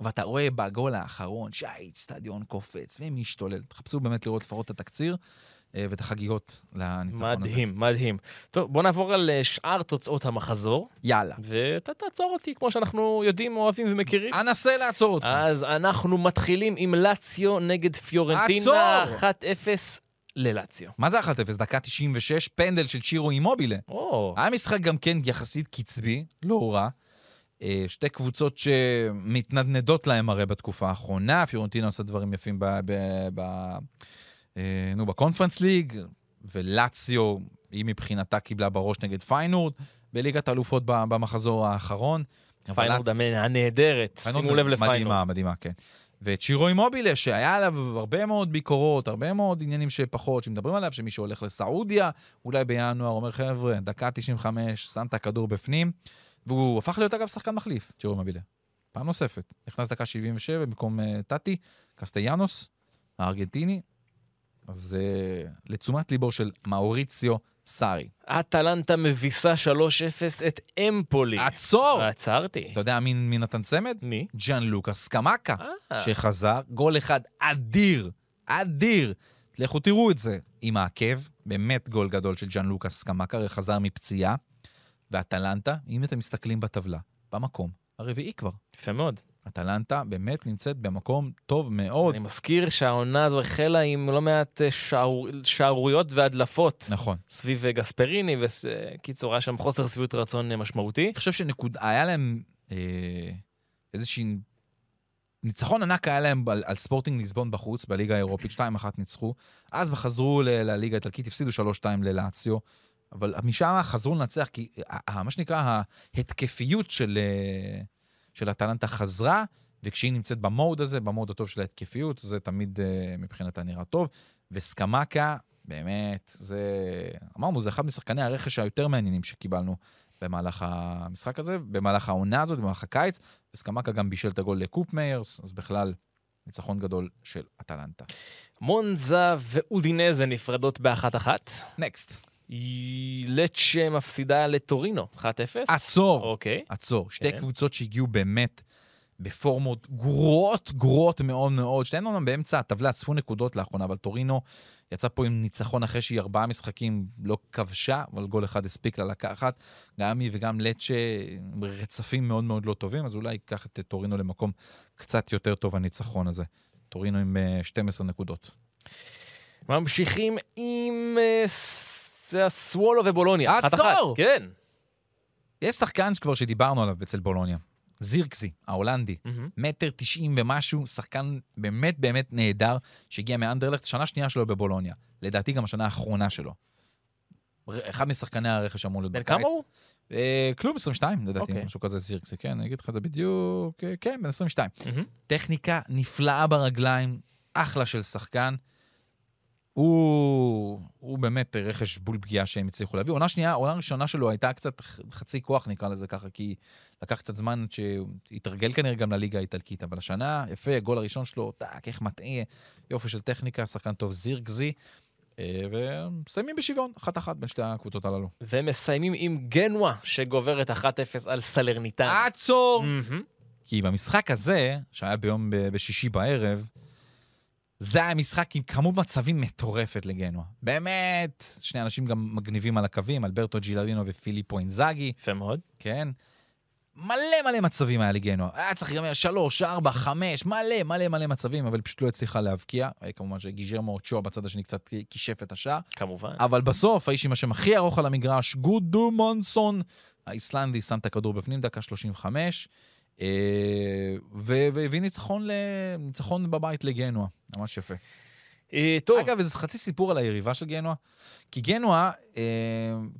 ואתה רואה בגול האחרון שהאיצטדיון קופץ ומשתולל. תחפשו באמת לראות לפחות את התקציר אה, ואת החגיגות לניצחון הזה. מדהים, מדהים. טוב, בוא נעבור על אה, שאר תוצאות המחזור, יאללה. ואתה תעצור אותי כמו שאנחנו יודעים, אוהבים ומכירים. אנסה לעצור אותך. אז אנחנו מתחילים עם לאציו נגד פיורנטינה, עצור! 1-0 ללאציו. מה זה 1-0? דקה 96, פנדל של צ'ירו אימובילה. או, היה משחק גם כן יחסית קצבי, לא רע. אה, שתי קבוצות שמתנדנדות להם הרי בתקופה האחרונה, פיורנטינה עושה דברים יפים ב... ב, ב אה, נו, בקונפרנס ליג, ולאציו, היא מבחינתה קיבלה בראש נגד פיינורד, בליגת האלופות ב- במחזור האחרון. פיינורד לאצ- המ- הנהדרת, פיינורד שימו לב לפיינורד. מדהימה, מדהימה, כן. וצ'ירו אימובילה, שהיה עליו הרבה מאוד ביקורות, הרבה מאוד עניינים שפחות, שמדברים עליו, שמישהו הולך לסעודיה, אולי בינואר, אומר, חבר'ה, דקה 95, שם את הכדור בפנים, והוא הפך להיות, אגב, שחקן מחליף, צ'ירו אימובילה. פעם נוספת. נכנס דקה 77 במקום uh, טאטי, קסטיאנוס, הארגנטיני. אז uh, לתשומת ליבו של מאוריציו סארי. אטלנטה מביסה 3-0 את אמפולי. עצור! עצרתי. אתה יודע מי, מי נתן צמד? מי? ג'אן לוקאס קמקה. אה. שחזר, גול אחד אדיר, אדיר. לכו תראו את זה עם העקב, באמת גול גדול של ג'אן לוקאס קמקה, הרי חזר מפציעה, ואטלנטה, אם אתם מסתכלים בטבלה, במקום הרביעי כבר. יפה מאוד. אטלנטה באמת נמצאת במקום טוב מאוד. אני מזכיר שהעונה הזו החלה עם לא מעט אה, שער- שערוריות והדלפות נכון. סביב אה, גספריני, וקיצור, היה שם חוסר שביעות רצון אה, משמעותי. אני חושב שנקוד... היה להם אה, איזושהי... ניצחון ענק היה להם על, על ספורטינג ליסבון בחוץ, בליגה האירופית, 2-1 ניצחו. אז חזרו לליגה האיטלקית, הפסידו 3-2 ללאציו, אבל משם חזרו לנצח, כי מה שנקרא ההתקפיות של, אה, של אטלנטה חזרה, וכשהיא נמצאת במוד הזה, במוד הטוב של ההתקפיות, זה תמיד אה, מבחינתה נראה טוב. וסקמקה, באמת, זה... אמרנו, זה אחד משחקני הרכש היותר מעניינים שקיבלנו במהלך המשחק הזה, במהלך העונה הזאת, במהלך הקיץ. וסקמקה גם בישל את הגול לקופ מיירס, אז בכלל, ניצחון גדול של אטלנטה. מונזה ואודינזה נפרדות באחת-אחת. נקסט. לצ'ה מפסידה לטורינו, 1-0. עצור. אוקיי. עצור. שתי כן. קבוצות שהגיעו באמת בפורמות גרועות, גרועות מאוד מאוד. שתיהן אומנם באמצע הטבלה, אספו נקודות לאחרונה, אבל טורינו יצא פה עם ניצחון אחרי שהיא ארבעה משחקים לא כבשה, אבל גול אחד הספיק לה לקחת. גם היא וגם לצ'ה רצפים מאוד מאוד לא טובים, אז אולי ייקח את טורינו למקום קצת יותר טוב הניצחון הזה. טורינו עם אה, 12 נקודות. ממשיכים עם ס- סוולו ובולוניה. עצור! כן. יש שחקן שכבר שדיברנו עליו אצל בולוניה, זירקסי, ההולנדי. מטר תשעים ומשהו, שחקן באמת באמת נהדר, שהגיע מאנדרלכט, שנה שנייה שלו בבולוניה. לדעתי גם השנה האחרונה שלו. אחד משחקני הרכש אמור להיות בן בקיץ. כמה הוא? אה, כלום 22 לדעתי, אוקיי. משהו כזה זירקסי, כן, אני אגיד לך את זה בדיוק, אה, כן, בן 22. מהמם. טכניקה נפלאה ברגליים, אחלה של שחקן. הוא, הוא באמת רכש בול פגיעה שהם הצליחו להביא. עונה שנייה, עונה ראשונה שלו הייתה קצת חצי כוח, נקרא לזה ככה, כי לקח קצת זמן עד שהתרגל כנראה גם לליגה האיטלקית, אבל השנה, יפה, הגול הראשון שלו, טאק, איך מטעה, יופי של טכניקה, שחקן טוב, זירקזי, אה, ומסיימים בשוויון, אחת-אחת בין שתי הקבוצות הללו. ומסיימים עם גנואה, שגוברת 1-0 על סלרניטנה. עצור! מהמם. כי במשחק הזה, שהיה ביום בשישי בערב, זה היה משחק עם כמות מצבים מטורפת לגנואה. באמת, שני אנשים גם מגניבים על הקווים, אלברטו ג'ילארדינו ופיליפו אינזאגי, יפה מאוד. כן? מלא מלא מצבים היה לגנואה. היה צריך להיגמר שלוש, ארבע, חמש, מלא מלא מלא מצבים, אבל פשוט לא הצליחה להבקיע. אה, כמובן שגיירמו אוצ'ואה בצד השני קצת כישף את השער. כמובן. אבל בסוף, האיש עם השם הכי ארוך על המגרש, גודמונדסון, האיסלנדי, שם את הכדור בפנים, דקה 35, אה, ו- והביא ניצחון, ל... ניצחון בבית לגנוע, ממש יפה. אה, טוב, אגב, איזה חצי סיפור על היריבה של גנואה. כי גנואה, אה,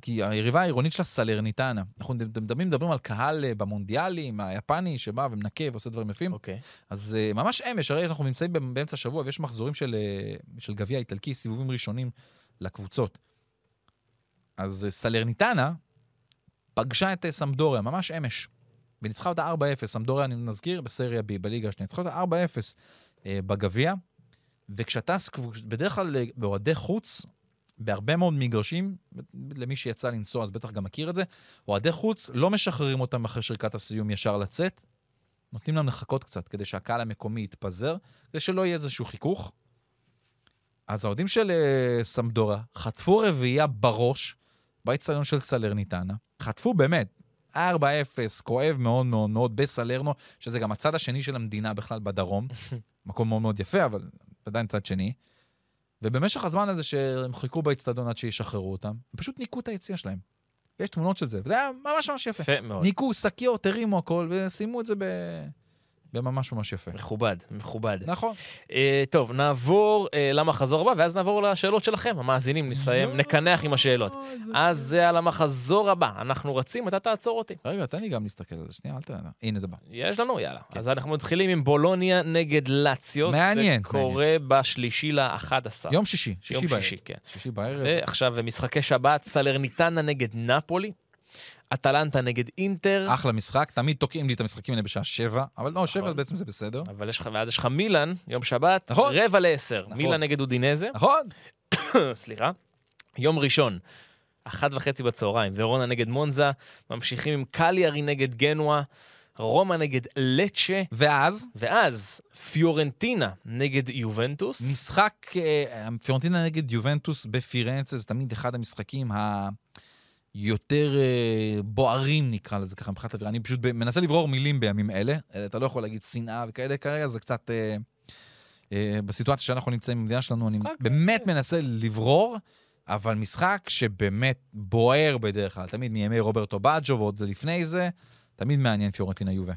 כי היריבה העירונית שלה סלרניטנה. אנחנו מדברים, מדברים על קהל אה, במונדיאלים, היפני, שבא ומנקה ועושה דברים יפים. אוקיי. אז אה, ממש אמש, הרי אנחנו נמצאים באמצע השבוע ויש מחזורים של, אה, של גביע איטלקי, סיבובים ראשונים לקבוצות. אז אה, סלרניטנה פגשה את אה, סמדוריה, ממש אמש. וניצחה אותה 4-0. סמדוריה, אני נזכיר, בסריה B, בליגה השנייה. ניצחה אותה 4-0 אה, בגביע. וכשאתה, בדרך כלל אה, באוהדי חוץ, בהרבה מאוד מגרשים, למי שיצא לנסוע אז בטח גם מכיר את זה, אוהדי חוץ לא משחררים אותם אחרי שריקת הסיום ישר לצאת, נותנים להם לחכות קצת, כדי שהקהל המקומי יתפזר, כדי שלא יהיה איזשהו חיכוך. אז האוהדים של אה, סמדורה חטפו רביעייה בראש באצטדיון של סלרניטנה. חטפו באמת, 4-0, כואב מאוד מאוד מאוד בסלרנו, שזה גם הצד השני של המדינה בכלל בדרום. מקום מאוד מאוד יפה, אבל עדיין צד שני. ובמשך הזמן הזה שהם חיכו באצטדיון עד שישחררו אותם, הם פשוט ניקו את היציאה שלהם. ויש תמונות של זה, וזה היה ממש ממש יפה. יפה מאוד. ניקו, שקיות, הרימו הכל, וסיימו את זה ב... בממש ממש יפה. מכובד, מכובד. נכון. אה, טוב, נעבור אה, למחזור הבא, ואז נעבור לשאלות שלכם, המאזינים, נסיים, נקנח עם השאלות. אז זה על המחזור הבא. אנחנו רצים, אתה תעצור אותי. רגע, תן לי גם להסתכל על זה, שנייה, אל תראה. הנה, זה בא. יש לנו? יאללה. אז אנחנו מתחילים עם בולוניה נגד לאציו. מעניין, זה קורה בשלישי ל-11. יום שישי, שישי יום בערב. שישי, כן. שישי בערב. ועכשיו משחקי שבת, סלרניטנה נגד נפולי, אטלנטה נגד אינטר, אחלה משחק, תמיד תוקעים לי את המשחקים האלה בשעה שבע, אבל לא, שבע. בעצם זה בסדר. אבל יש לך, ואז יש לך מילאן, יום שבת, נכון. רבע לעשר. נכון. מילאן נגד אודינזה, נכון? סליחה. יום ראשון, אחת וחצי בצהריים, ורונה נגד מונזה, ממשיכים עם קליארי נגד גנואה, רומא נגד לצ'ה, ואז, ואז פיורנטינה נגד יובנטוס. משחק אה, פיורנטינה נגד יובנטוס בפירנצה, זה תמיד אחד המשחקים היותר אה, בוערים, נקרא לזה ככה, מבחינת אווירה. אני פשוט מנסה לברור מילים בימים אלה. אה, אתה לא יכול להגיד שנאה וכאלה כרגע, זה קצת... אה, אה, בסיטואציה שאנחנו נמצאים במדינה שלנו, אני באמת מנסה לברור, אבל משחק שבאמת בוער בדרך כלל, תמיד מימי רוברטו באג'ו ועוד לפני זה, תמיד מעניין פיורנטינה יובה.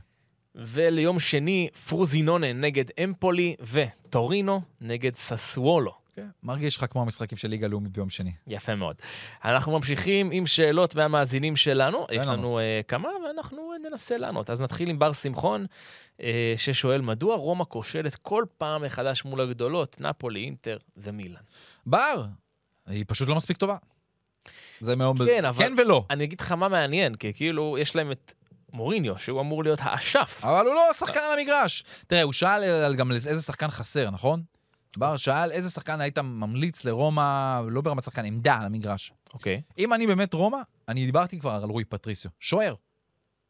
וליום שני, פרוזינונה נגד אמפולי, וטורינו נגד ססוולו. כן. מרגיש לך כמו המשחקים של ליגה לאומית ביום שני. יפה מאוד. אנחנו ממשיכים עם שאלות מהמאזינים שלנו. יש לנו. לנו uh, כמה, ואנחנו uh, ננסה לענות. אז נתחיל עם בר שמחון, uh, ששואל, מדוע רומא כושלת כל פעם מחדש מול הגדולות, נפולי, אינטר ומילאן? בר, היא פשוט לא מספיק טובה. זה מאוד... כן, אבל- כן ולא. אני אגיד לך מה מעניין, כי כאילו, יש להם את מוריניו, שהוא אמור להיות האשף. אבל הוא לא שחקן על המגרש. תראה, הוא שאל גם איזה שחקן חסר, נכון? בר שאל איזה שחקן היית ממליץ לרומא, לא ברמת שחקן, עמדה על המגרש. אוקיי. אם אני באמת רומא, אני דיברתי כבר על רוי פטריסיו. שוער.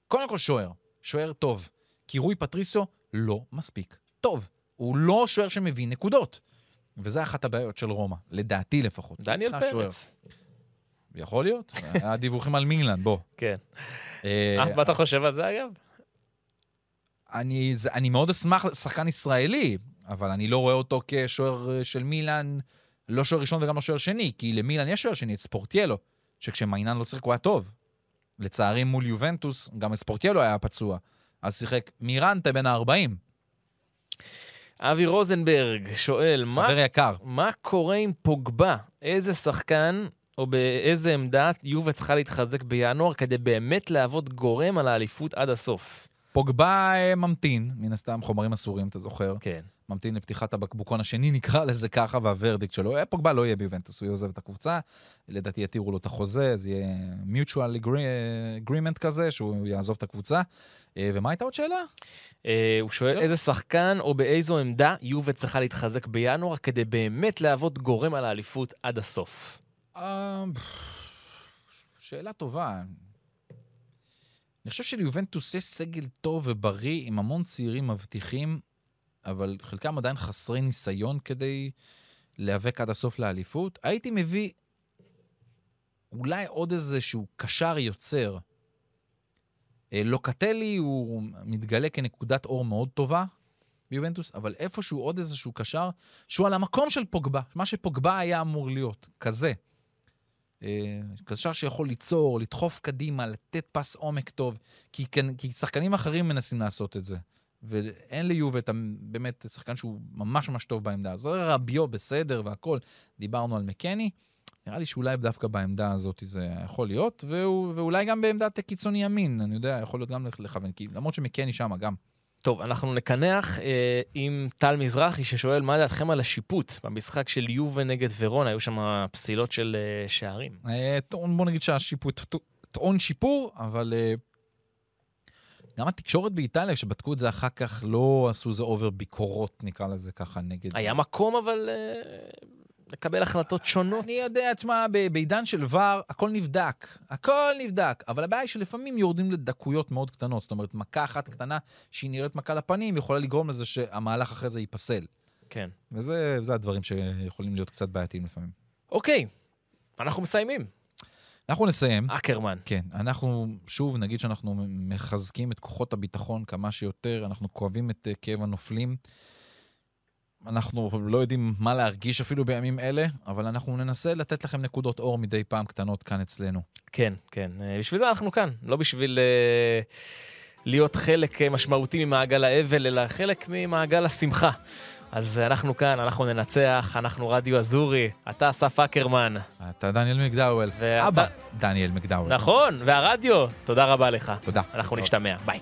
קודם כל שוער. שוער טוב. כי רוי פטריסיו לא מספיק טוב. הוא לא שוער שמביא נקודות. וזה אחת הבעיות של רומא, לדעתי לפחות. דניאל. פרץ. יכול להיות. היה דיווחים על מינלנד, בוא. כן. אה, אה, מה אתה חושב על זה, אגב? אני, זה, אני מאוד אשמח לשחקן ישראלי, אבל אני לא רואה אותו כשוער אה, של מילאן, לא שוער ראשון וגם לא שוער שני, כי למילאן יש שוער שני, את ספורטיאלו, שכשמיינן לא שיחק הוא היה טוב. לצערי מול יובנטוס, גם את ספורטיאלו היה פצוע, אז שיחק מירנטה בין ה-40, אבי רוזנברג שואל, מה חבר יקר. מה קורה עם פוגבה? איזה שחקן או באיזה עמדה יובה צריכה להתחזק בינואר כדי באמת להוות גורם על האליפות עד הסוף? פוגבה אה, ממתין, מן הסתם חומרים אסורים, אתה זוכר. כן. ממתין לפתיחת הבקבוקון השני, נקרא לזה ככה, והוורדיקט שלו. אה, פוגבה לא יהיה ביובנטוס, הוא יעוזב את הקבוצה. לדעתי יתירו לו את החוזה, זה יהיה mutual agree- agreement כזה, שהוא יעזוב את הקבוצה. אה, ומה הייתה עוד שאלה? אה, הוא שואל. איזה שחקן או באיזו עמדה יובה צריכה להתחזק בינואר כדי באמת להוות גורם על האליפות עד הסוף. אה, שאלה טובה. אני חושב שליובנטוס יש סגל טוב ובריא, עם המון צעירים מבטיחים, אבל חלקם עדיין חסרי ניסיון כדי להיאבק עד הסוף לאליפות. הייתי מביא אולי עוד איזשהו קשר יוצר. אה, לוקטלי הוא מתגלה כנקודת אור מאוד טובה ביובנטוס, אבל איפשהו עוד איזשהו קשר שהוא על המקום של פוגבה, מה שפוגבה היה אמור להיות, כזה. אה, קשר שיכול ליצור, לדחוף קדימה, לתת פס עומק טוב, כי, כן- כי שחקנים אחרים מנסים לעשות את זה. ואין ליובה את באמת שחקן שהוא ממש ממש טוב בעמדה הזאת. רביו בסדר והכל, דיברנו על מקני. נראה לי שאולי דווקא בעמדה הזאת זה יכול להיות, והוא, ואולי גם בעמדת קיצוני ימין, אני יודע, יכול להיות גם לכוון, כי למרות שמקני שמה גם. טוב, אנחנו נקנח אה, עם טל מזרחי ששואל מה דעתכם על השיפוט במשחק של יובה נגד ורונה, היו שם פסילות של אה, שערים. אה, טעון, בוא נגיד שהשיפוט טעון שיפור, אבל אה, גם התקשורת באיטליה, כשבדקו את זה אחר כך, לא עשו איזה אובר ביקורות, נקרא לזה ככה, נגד... היה מקום אבל אה, לקבל החלטות שונות. אני יודע, תשמע, בעידן של ור, הכל נבדק. הכל נבדק. אבל הבעיה היא שלפעמים יורדים לדקויות מאוד קטנות. זאת אומרת, מכה אחת קטנה שהיא נראית מכה לפנים, יכולה לגרום לזה שהמהלך אחרי זה ייפסל. כן. וזה זה הדברים שיכולים להיות קצת בעייתיים לפעמים. אוקיי, אנחנו מסיימים. אנחנו נסיים. אקרמן. כן, אנחנו שוב נגיד שאנחנו מחזקים את כוחות הביטחון כמה שיותר, אנחנו כואבים את אה, כאב הנופלים. אנחנו לא יודעים מה להרגיש אפילו בימים אלה, אבל אנחנו ננסה לתת לכם נקודות אור מדי פעם קטנות כאן אצלנו. כן, כן. אה, בשביל זה אנחנו כאן, לא בשביל אה, להיות חלק אה, משמעותי ממעגל האבל, אלא חלק ממעגל השמחה. אז אנחנו כאן, אנחנו ננצח, אנחנו רדיו אזורי, אתה אסף אקרמן. אתה דניאל מקדאוול. ואתה- אבא דניאל מקדאוול. נכון, והרדיו, תודה רבה לך. תודה. אנחנו נשתמע, ביי.